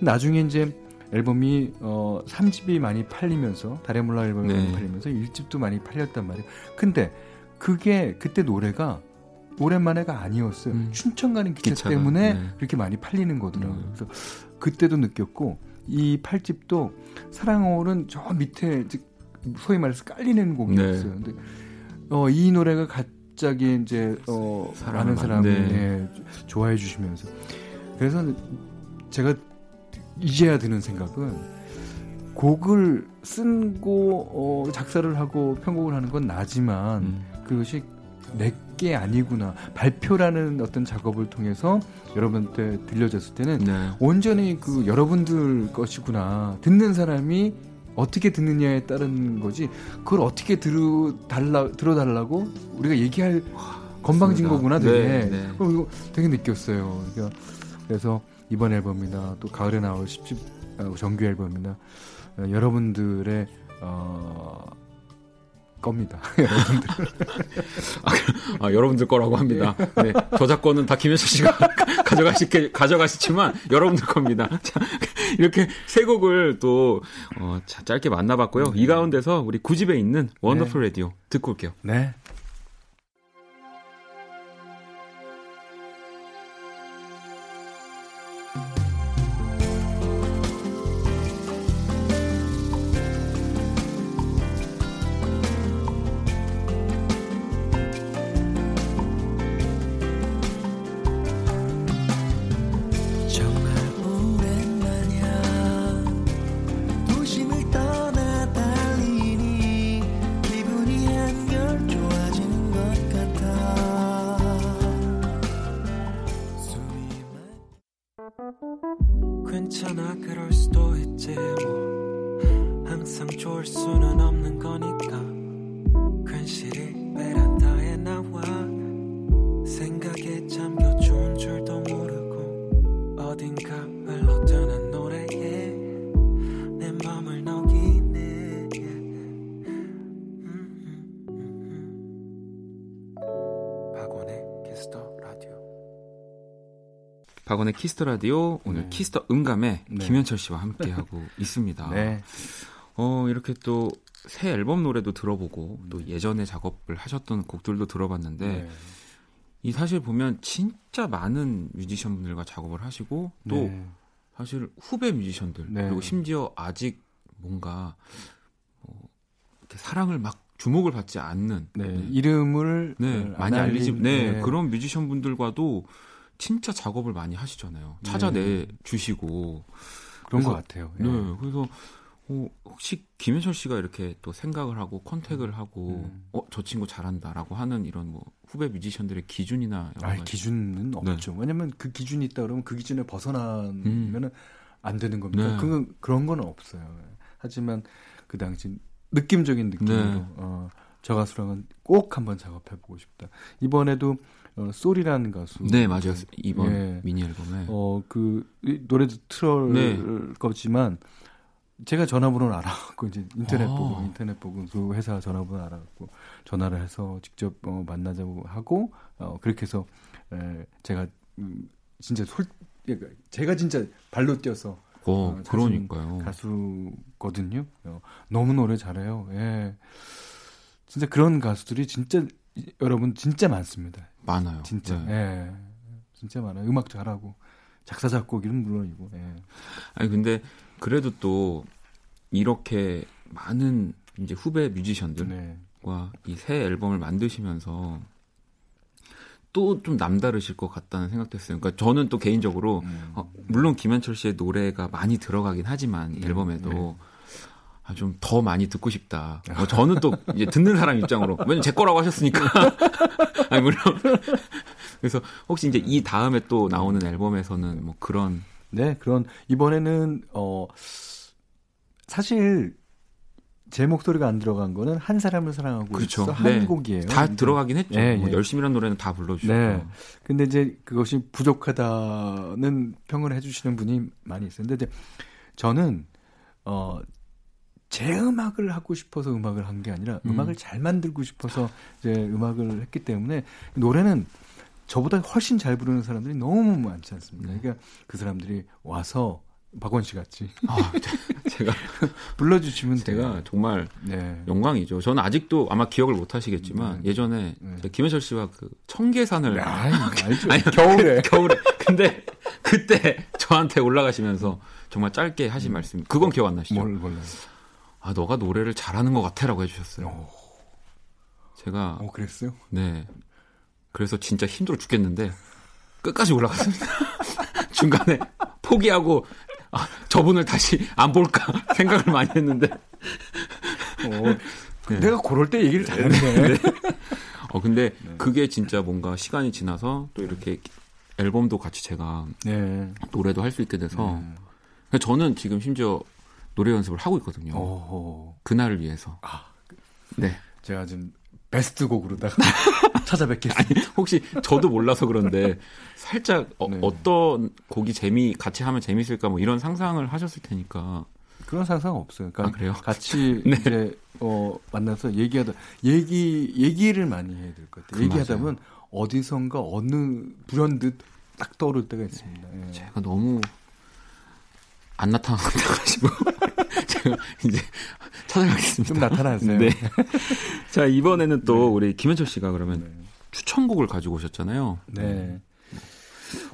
나중에 이제 앨범이 어 3집이 많이 팔리면서 달의 몰라 앨범이 네. 많이 팔리면서 1집도 많이 팔렸단 말이에요. 근데 그게 그때 노래가 오랜만에가 아니었어요. 음. 춘천 가는 기차 기차가, 때문에 네. 그렇게 많이 팔리는 거더라고요. 음. 그래서 그때도 느꼈고 이 팔집도 사랑어울은 저 밑에 이제 소위 말해서 깔리는 곡이었어요. 네. 근데 어, 이 노래가 갑자기 이제 어, 많은 사람이 받- 네. 예, 좋아해 주시면서 그래서 제가 이제야 드는 생각은 곡을 쓴고 어, 작사를 하고 편곡을 하는 건 나지만 음. 그것이 내 게 아니구나 발표라는 어떤 작업을 통해서 여러분한테 들려졌을 때는 네. 온전히 그 여러분들 것이구나 듣는 사람이 어떻게 듣느냐에 따른 거지 그걸 어떻게 들어 달라 들어달라고 우리가 얘기할 건방진. 거구나 되게 네, 네. 되게 느꼈어요 그러니까 그래서 이번 앨범이나 또 가을에 나올 10집 어, 정규 앨범이나 어, 여러분들의 어 겁니다 여러분들 아, 여러분들 거라고 합니다. 네, 저작권은 다 김현철 씨가 가져가시, 가져가시지만 여러분들 겁니다. 자, 이렇게 세 곡을 또 어, 자, 짧게 만나봤고요. 이 가운데서 우리 구집에 있는 원더풀 라디오 듣고 올게요. 네 키스 더 라디오 오늘 네. 키스 더 음감에 네. 김현철 씨와 함께 하고 있습니다. 네. 어, 이렇게 또 새 앨범 노래도 들어보고 또 예전에 작업을 하셨던 곡들도 들어봤는데 네. 이 사실 보면 진짜 많은 뮤지션 분들과 작업을 하시고 또 네. 사실 후배 뮤지션들 네. 그리고 심지어 아직 뭔가 어, 이렇게 사랑을 막 주목을 받지 않는 네, 네, 이름을 네, 어, 많이 안 알리지 알린- 네, 그런 뮤지션 분들과도 진짜 작업을 많이 하시잖아요. 찾아내 네. 주시고 그런 것 같아요. 예. 네, 그래서 어, 혹시 김현철 씨가 이렇게 또 생각을 하고 컨택을 하고 음. 어, 저 친구 잘한다라고 하는 이런 뭐 후배 뮤지션들의 기준이나 아, 기준은 네. 없죠. 왜냐면 그 기준이 있다 그러면 그 기준에 벗어나면은 안 되는 겁니다. 네. 그 그런 건 없어요. 하지만 그 당시 느낌적인 느낌으로 네. 어, 저 가수랑은 꼭 한번 작업해 보고 싶다. 이번에도 어, 소리라는 가수. 네, 맞아요. 이번 예. 미니 앨범에 어, 그 이, 노래도 틀을 네. 거지만 제가 전화번호를 알아갖고 이제 인터넷 아. 보고 인터넷 보고 그 회사 전화번호 알아갖고 전화를 해서 직접 어, 만나자고 하고 어, 그렇게 해서 에, 제가 음, 진짜 솔 그러니까 제가 진짜 발로 뛰어서 어, 어, 그러니까요. 가수거든요. 어, 너무 노래 잘해요. 예. 진짜 그런 가수들이 진짜 이- 여러분 진짜 많습니다. 많아요. 진짜. 네. 예. 진짜 많아요. 음악 잘하고 작사 작곡이는 물론이고. 예. 아니 근데 그래도 또 이렇게 많은 이제 후배 뮤지션들과 네. 이새 앨범을 만드시면서 또 좀 남다르실 것 같다는 생각도 했어요. 그러니까 저는 또 개인적으로 음. 어, 물론 김현철 씨의 노래가 많이 들어가긴 하지만 이 네, 앨범에도 아, 좀 더 많이 듣고 싶다. 어, 저는 또 이제 듣는 사람 입장으로 왜냐면 제 거라고 하셨으니까. 아니 물론 그래서 혹시 이제 이 다음에 또 나오는 앨범에서는 뭐 그런 네, 그런 이번에는 어 사실 제 목소리가 안 들어간 거는 한 사람을 사랑하고 그렇죠. 있어 한 네. 곡이에요. 다 근데- 들어가긴 했죠. 예, 뭐 예. 열심히란 노래는 다 불러주셨고. 네. 근데 이제 그것이 부족하다는 평을 해주시는 분이 많이 이제 저는 어. 제 음악을 하고 싶어서 음악을 한 게 아니라 음. 음. 악을잘 만들고 싶어서 이제 음악을 했기 때문에 노래는 저보다 훨씬 잘 부르는 사람들이 너무 많지 않습니까? 네. 그러니까 그 사람들이 와서 박원 씨 같이 아, 제가 불러주시면 제가 돼요. 정말 네. 영광이죠. 저는 아직도 아마 기억을 못 하시겠지만 네. 예전에 네. 김현철 씨와 그 청계산을 아이, 알죠. 아니, 겨울에. 겨울에. 근데 그때 저한테 올라가시면서 정말 짧게 하신 말씀. 그건 기억 안 나시죠? 뭘 몰라요. 아, 너가 노래를 잘하는 것 같아라고 해주셨어요. 어, 제가 어, 그랬어요? 네. 그래서 진짜 힘들어 죽겠는데 끝까지 올라갔습니다. 중간에 포기하고 아, 저분을 다시 안 볼까 생각을 많이 했는데. 어, 네. 내가 그럴 때 얘기를 잘했네. 어 근데 그게 진짜 뭔가 시간이 지나서 또 이렇게 앨범도 같이 제가 네. 노래도 할 수 있게 돼서 음. 그러니까 저는 지금 심지어 노래 연습을 하고 있거든요. 어, 그날을 위해서. 아. 네. 제가 지금 베스트 곡으로다가 찾아뵙겠습니다. 아니 혹시 저도 몰라서 그런데 살짝 어, 네. 떤 곡이 재미 같이 하면 재밌을까 뭐 이런 상상을 하셨을 테니까 그런 상상 없어요. 그러니까 아, 그래요? 같이 네. 이제 어, 만나서 얘기하다 얘기 얘기를 많이 해야 될 것 같아요. 그 얘기하다. 보면 어디선가 어느 불현듯 딱 떠오를 때가 있습니다. 예. 제가 너무 안 나타나가지고 제가 이제 찾아가겠습니다. 좀 나타나세요. 네. 자 이번에는 또 우리 김현철 씨가 그러면 추천곡을 가지고 오셨잖아요. 네.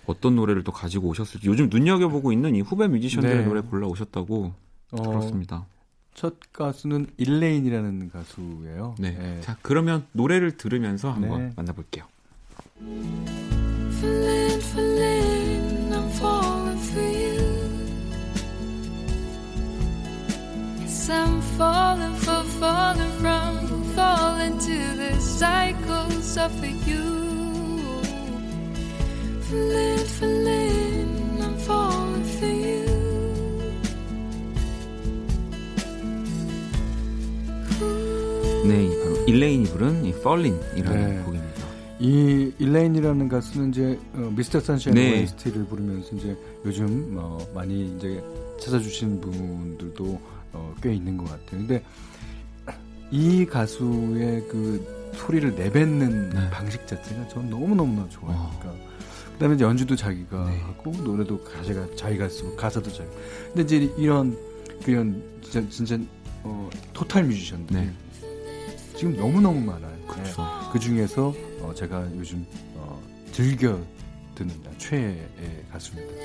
어떤 노래를 또 가지고 오셨을지 요즘 눈여겨보고 있는 이 후배 뮤지션들의 네. 노래 골라 오셨다고 어, 들었습니다. 첫 가수는 일레인이라는 가수예요. 네. 예. 자 그러면 노래를 들으면서 한번 네. 만나볼게요. Falling, falling, Yes, I'm falling for falling from falling to the cycles of you. Falling, falling, I'm falling for you. 네, 이 바로 일레인이 부른 이 Falling이라는 네. 곡입니다. 이 일레인이라는 가수는 이제 어, 미스터 선샤인 네. OST를 부르면서 이제 요즘 어, 많이 이제 찾아주시는 분들도 어, 꽤 있는 것 같아요. 근데 이 가수의 그 소리를 내뱉는 네. 방식 자체가 저는 너무 너무나 좋아요. 어. 그러니까 그다음에 연주도 자기가 네. 하고 노래도 가사가 자기가 쓰고 가사도 자기. 근데 이제 이런 그런 진짜 진짜 어, 토탈 뮤지션들 네. 지금 너무 너무 많아요. 그렇죠. 그 중에서 어, 제가 요즘 어, 즐겨 듣는 최애의 가수입니다.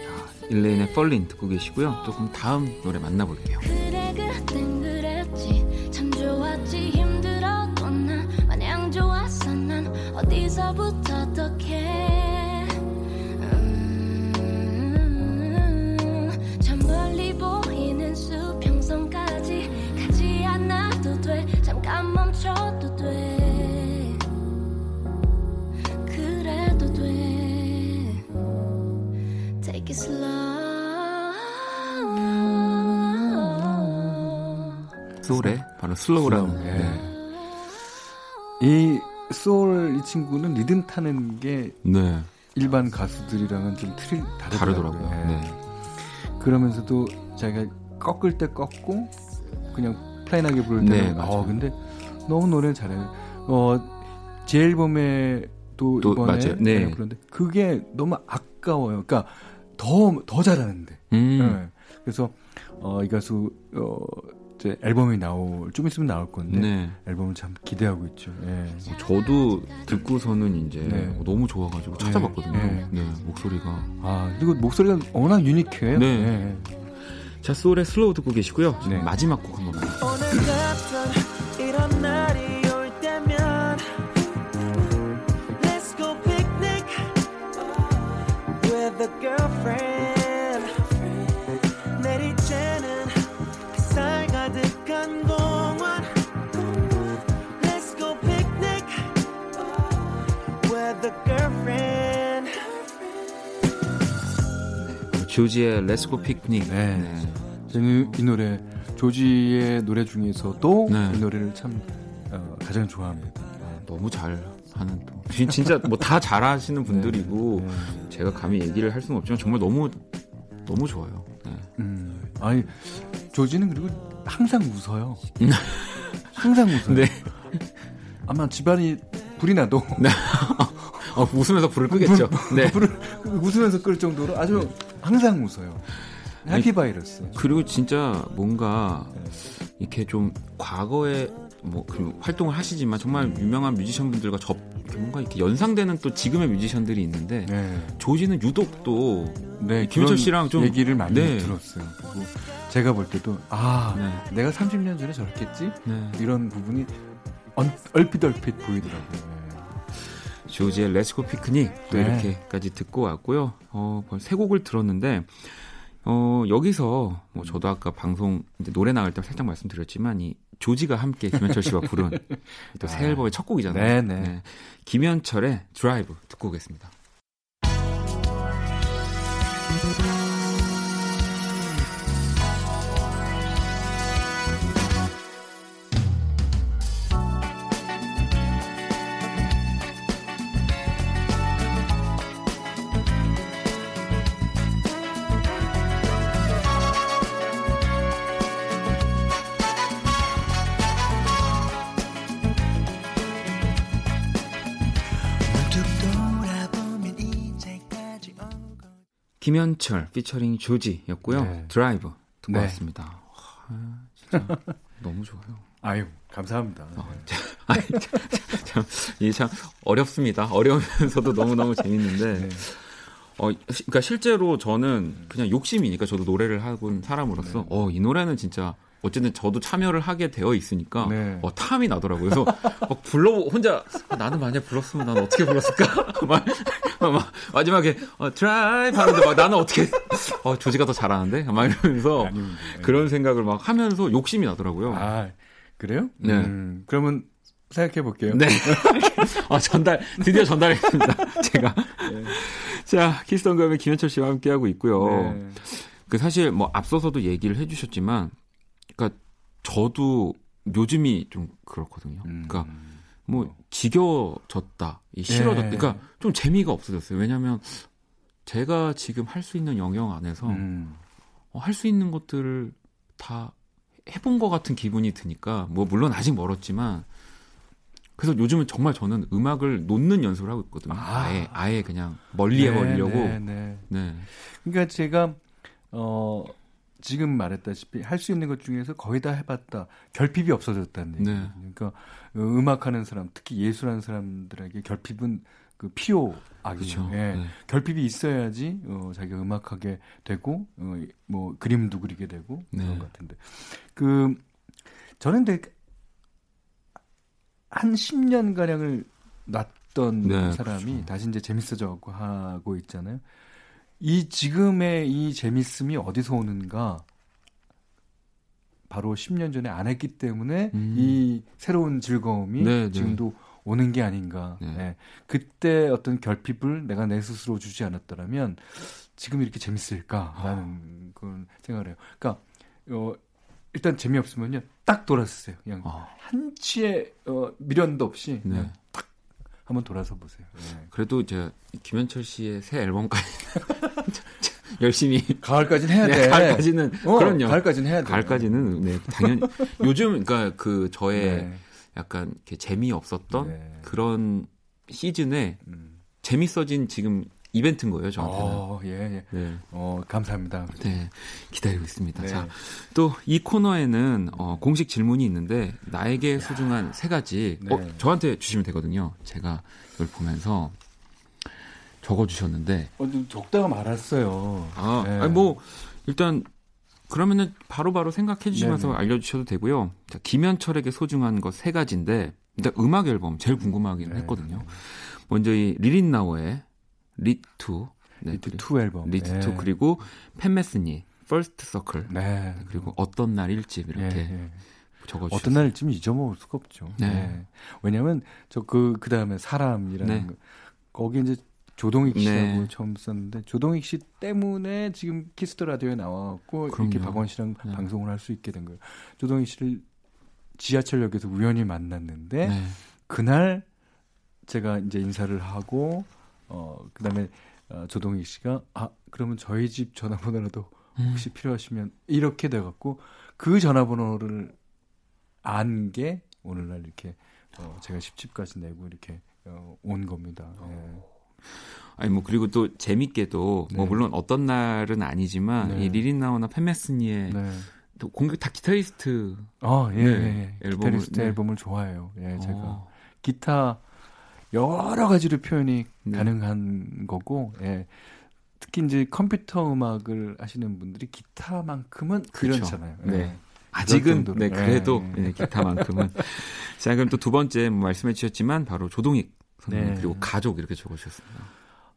일레인의 Fallling 듣고 계시고요. 또 그럼 다음 노래 만나볼게요. 그래 그땐 그랬지 참 좋았지 힘들어도 난 마냥 좋았어 난 어디서부터 어떻게 음, 멈춰도 돼 소울의 바로 Slow라는 Slow, 예. 네. 이 소울 이 친구는 리듬 타는 게 네. 일반 가수들이랑은 좀 틀이 다르더라고요. 다르더라고요. 예. 네. 그러면서도 자기가 꺾을 때 꺾고 그냥 플레인하게 부를 네, 때는 맞아요. 어 근데 너무 노래를 잘해요. 어, 제 앨범에 또, 또 이번에 맞아요. 네. 네, 그런데 그게 너무 아까워요. 그러니까 더 더 잘하는데. 음. 네. 그래서 어, 이 가수 어, 이제 앨범이 나올 좀 있으면 나올 건데 네. 앨범을 참 기대하고 있죠. 예. 저도 듣고서는 이제 네. 너무 좋아가지고 찾아봤거든요. 네. 네, 목소리가. 아 그리고 목소리가 워낙 유니크해요. 네. 예. 자, 소울의 슬로우 듣고 계시고요. 네. 마지막 곡 한번 만나볼게요. 조지의 Let's Go Picnic. 네. 저는 이 노래 조지의 노래 중에서도 네. 이 노래를 참 어, 가장 좋아합니다. 너무 잘 하는 또 진- 진짜 뭐 다 잘하시는 분들이고 네. 제가 감히 얘기를 할 수는 없지만 정말 너무 너무 좋아요. 네. 음, 아니 조지는 그리고 항상 웃어요. 항상 웃어요. 네. 아마 집안이 불이 나도 어, 웃으면서 불을 끄겠죠. 네. 불을 웃으면서 끌 정도로 아주 항상 웃어요. 해피 바이러스. 그리고 진짜 뭔가 이렇게 좀 과거에 뭐그 활동을 하시지만 정말 유명한 뮤지션 분들과 접 뭔가 이렇게 연상되는 또 지금의 뮤지션들이 있는데 네. 조지는 유독 또 네, 김현철 씨랑 좀- 얘기를 많이 네. 들었어요. 그리고 제가 볼 때도 아 네. 내가 30년 전에 저랬겠지 네. 이런 부분이 얼, 얼핏 얼핏 보이더라고요. 네. 조지의 Let's Go Picnic 또 네. 이렇게까지 듣고 왔고요. 어, 세 곡을 들었는데 어, 여기서 뭐 저도 아까 방송 노래 나갈 때 살짝 말씀드렸지만 이 조지가 함께 김현철 씨와 부른 또 새 아. 앨범의 첫 곡이잖아요. 네, 네. 김현철의 드라이브 듣고 오겠습니다. 김현철 피처링 조지였고요. 네. 드라이브 듣고 네. 왔습니다. 와, 진짜 너무 좋아요. 아유 감사합니다. 아니, 참, 참, 이게 참 어렵습니다. 어려우면서도 너무너무 재밌는데. 네. 어, 시- 그러니까 실제로 저는 그냥 욕심이니까 저도 노래를 하고 사람으로서 어, 이 노래는 진짜 어쨌든 저도 참여를 하게 되어 있으니까 네. 어, 탐이 나더라고요. 그래서 막 불러 혼자 아, 나는 만약 불렀으면 나는 어떻게 불렀을까? 막, 막 마지막에 어, 드라이브 하는데 막 나는 어떻게 어, 조지가 더 잘하는데? 막 이러면서 아닙니다. 네. 그런 생각을 막 하면서 욕심이 나더라고요. 아 그래요? 네. 음, 그러면 생각해 볼게요. 네. 아, 전달, 드디어 전달했습니다. 제가. 자, 키스턴 감의 김현철 씨와 함께하고 있고요. 네. 그 사실 뭐 앞서서도 얘기를 해주셨지만, 그러니까 저도 요즘이 좀 그렇거든요. 음. 그러니까 뭐 지겨졌다, 이 싫어졌다. 예. 그러니까 좀 재미가 없어졌어요. 왜냐하면 제가 지금 할 수 있는 영역 안에서 음. 어, 할수 있는 것들을 다 해본 것 같은 기분이 드니까 뭐 물론 아직 멀었지만 그래서 요즘은 정말 저는 음악을 놓는 연습을 하고 있거든요. 아. 아. 예 아예 그냥 멀리 해 버리려고. 네, 네. 네, 네. 네. 그러니까 제가 어 지금 말했다시피 할 수 있는 것 중에서 거의 다 해봤다. 결핍이 없어졌다는 얘기. 네. 그러니까 어, 음악하는 사람, 특히 예술하는 사람들에게 결핍은 그 필요악이에요. 그렇죠. 예. 네. 결핍이 있어야지 어, 자기가 음악하게 되고 어, 뭐 그림도 그리게 되고 네. 그런 것 같은데 그 저는 근데 한 10년 가량을 놨던 네, 사람이 그렇죠. 다시 이제 재밌어져 갖고 하고 있잖아요. 이 지금의 이 재밌음이 어디서 오는가? 바로 10년 전에 안 했기 때문에 음. 이 새로운 즐거움이 네, 네. 지금도 오는 게 아닌가. 네. 네. 그때 어떤 결핍을 내가 내 스스로 주지 않았더라면 지금 이렇게 재밌을까라는 그런 생각을 해요. 그러니까 어, 일단 재미없으면요 딱 돌아서세요. 그냥 어, 한치의 어, 미련도 없이 네. 탁 한번 돌아서 보세요. 네. 그래도 제가 김현철 씨의 새 앨범까지 열심히 가을까지는 해야 네, 돼. 가을까지는 어, 그럼요. 가을까지는 해야 돼. 가을까지는 네 당연히 요즘 그러니까 그 저의 네. 약간 재미 없었던 네. 그런 시즌에 음. 재밌어진 지금 이벤트인 거예요 저한테는. 어, 예, 예. 네. 어, 감사합니다. 네, 기다리고 있습니다. 네. 자, 또 이 코너에는 어, 공식 질문이 있는데 나에게 소중한 세 가지 네. 어, 저한테 주시면 되거든요. 제가 이걸 보면서 적어 주셨는데 어, 좀 적다가 말았어요. 아, 네. 아니 뭐 일단 그러면은 바로 바로 생각해 주시면서 네네. 알려주셔도 되고요. 자, 김현철에게 소중한 것 세 가지인데 일단 음악 앨범 제일 궁금하긴 네. 했거든요. 먼저 이 리 릿나워의 Rit 2 네, Rit 그리고 2 앨범. Rit 예. 2 그리고 팻 메스니 First Circle 네. 그리고 어떤 날 1집 이렇게 예, 예. 적어주셨어요. 어떤 날 좀 잊어먹을 수가 없죠. 네. 네. 왜냐하면 저 그 그 다음에 사람이라는 네. 거 거기 이제 조동익 씨하고 네. 처음 썼는데 조동익 씨 때문에 지금 Kiss the 라디오에 나와갖고 그럼요. 이렇게 박원 씨랑 네. 방송을 할 수 있게 된 거예요. 조동익 씨를 지하철역에서 우연히 만났는데 네. 그날 제가 이제 인사를 하고 어 그다음에 어, 조동익 씨가 아 그러면 저희 집 전화번호라도 음. 혹시 필요하시면 이렇게 돼갖고 그 전화번호를 안 게 오늘날 이렇게 어, 제가 10집까지 내고 이렇게 어, 온 겁니다. 예. 아니 뭐 그리고 또 재밌게도 뭐 네. 물론 어떤 날은 아니지만 네. 이 리린나우나 팬메스니의 네. 또 공격 다 기타리스트 어, 예, 네, 예. 앨범을- 기타리스트 네. 앨범을 좋아해요. 예, 제가 어, 기타 여러 가지로 표현이 네. 가능한 거고, 예. 특히 이제 컴퓨터 음악을 하시는 분들이 기타만큼은 그렇죠. 그렇잖아요. 네. 예. 아직은. 네 그래도 예, 예. 네, 기타만큼은 자 그럼 또 두 번째 뭐 말씀해 주셨지만 바로 조동익 선생님 네. 그리고 가족 이렇게 적어주셨습니다.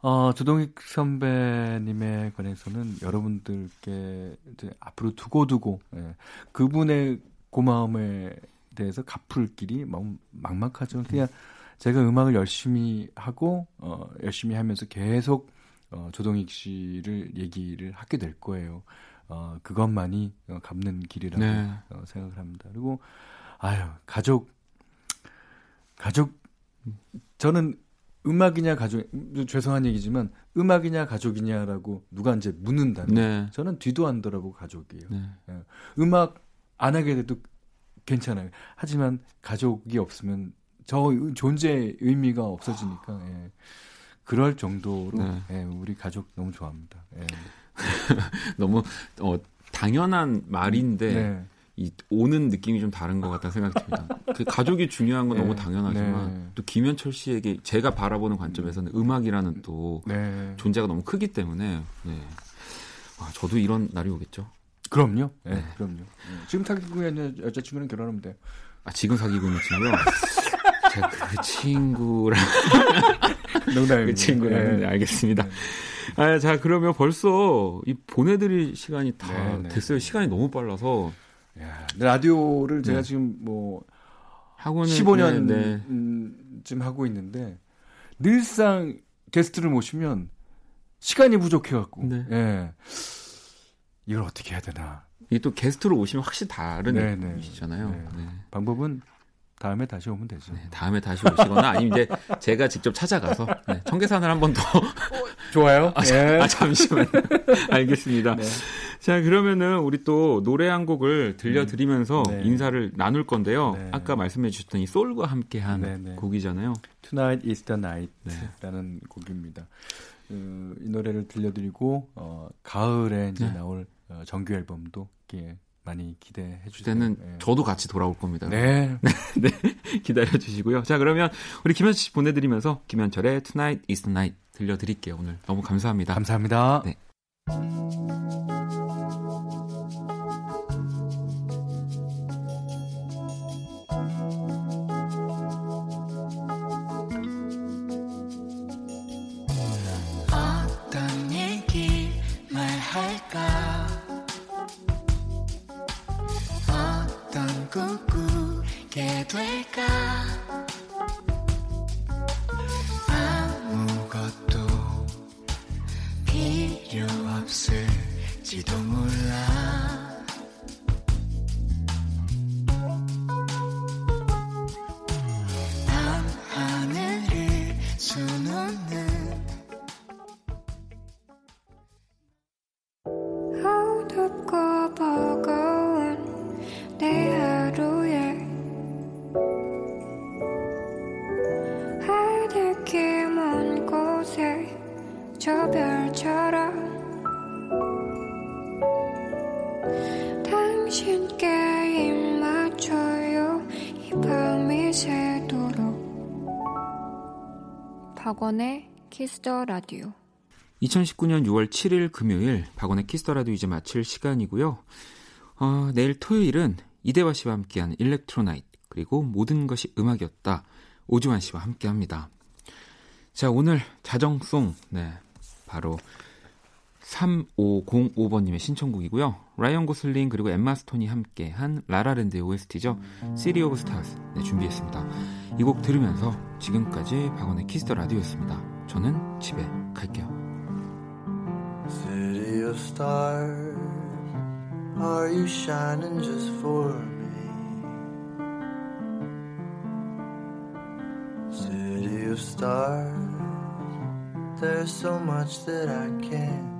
어, 조동익 선배님에 관해서는 여러분들께 이제 앞으로 두고두고 예, 그분의 고마움에 대해서 갚을 길이 막, 막막하죠. 그냥 제가 음악을 열심히 하고 어, 열심히 하면서 계속 어, 조동익 씨를 얘기를 하게 될 거예요. 어, 그것만이 어, 갚는 길이라고 네. 어, 생각을 합니다. 그리고 아유 가족 가족 저는 음악이냐 가족 음, 죄송한 얘기지만 음악이냐 가족이냐라고 누가 이제 묻는다면 네. 저는 뒤도 안 돌아보고 가족이에요. 네. 음악 안 하게 돼도 괜찮아요. 하지만 가족이 없으면 저 존재의 의미가 없어지니까 예. 그럴 정도로 네. 예, 우리 가족 너무 좋아합니다. 예. 너무 어, 당연한 말인데 네. 이 오는 느낌이 좀 다른 것 같다는 생각이 듭니다. 그 가족이 중요한 건 네. 너무 당연하지만 네. 또 김현철 씨에게 제가 바라보는 관점에서는 음악이라는 또 네. 존재가 너무 크기 때문에 네. 와, 저도 이런 날이 오겠죠. 그럼요. 예, 네. 그럼요. 예. 지금 사귀고 있는 여자친구랑 결혼하면 돼요. 아, 지금 사귀고 있는 친구요? 그 친구랑 농담입니다. 그 친구라는 네, 예. 알겠습니다. 아, 자 그러면 벌써 이 보내드릴 시간이 다 네, 네. 됐어요. 시간이 너무 빨라서 야, 라디오를 제가 네. 지금 뭐 학원을 15년쯤 네, 네. 하고 있는데 늘상 게스트를 모시면 시간이 부족해갖고 네. 예. 이걸 어떻게 해야 되나 이게 또 게스트로 오시면 확실히 다른 네, 네. 느낌이시잖아요. 네. 네. 방법은 다음에 다시 오면 되죠. 네, 다음에 다시 오시거나 아니면 이제 제가 직접 찾아가서 네, 청계산을 한 번 더. 좋아요. 아, 예. 아, 잠시만요. 알겠습니다. 네. 자, 그러면은 우리 또 노래 한 곡을 들려드리면서 네. 인사를 나눌 건데요. 네. 아까 말씀해 주셨던 이 소울과 함께한 네, 네. 곡이잖아요. Tonight is the 네. Night라는 곡입니다. 어, 이 노래를 들려드리고 어, 가을에 이제 네. 나올 어, 정규 앨범도 이렇게 많이 기대해 주세요. 그때는 예. 저도 같이 돌아올 겁니다. 네. 네, 기다려 주시고요. 자, 그러면 우리 김현철 씨 보내드리면서 김현철의 Tonight is the Night 들려드릴게요. 오늘 너무 감사합니다. 감사합니다. 네. 어떤 얘기 말할까 꾸게 될까 박원의 Kiss the 라디오 2019년 6월 7일 금요일 박원의 Kiss the 라디오 이제 마칠 시간이고요. 어, 내일 토요일은 이대화 씨와 함께하는 일렉트로나이트 그리고 모든 것이 음악이었다 오주환 씨와 함께합니다. 자 오늘 자정송 네 바로 3505번님의 신청곡이고요. 라이언 고슬링 그리고 엠마 스톤이 함께한 라라랜드의 OST죠. City of Stars 네, 준비했습니다. 이 곡 들으면서 지금까지 박원의 키스터 라디오였습니다. 저는 집에 갈게요. City of stars, are you shining just for me? City of stars, there's so much that I can't?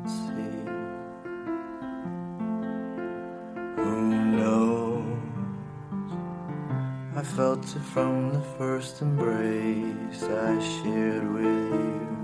I felt it from the first embrace I shared with you.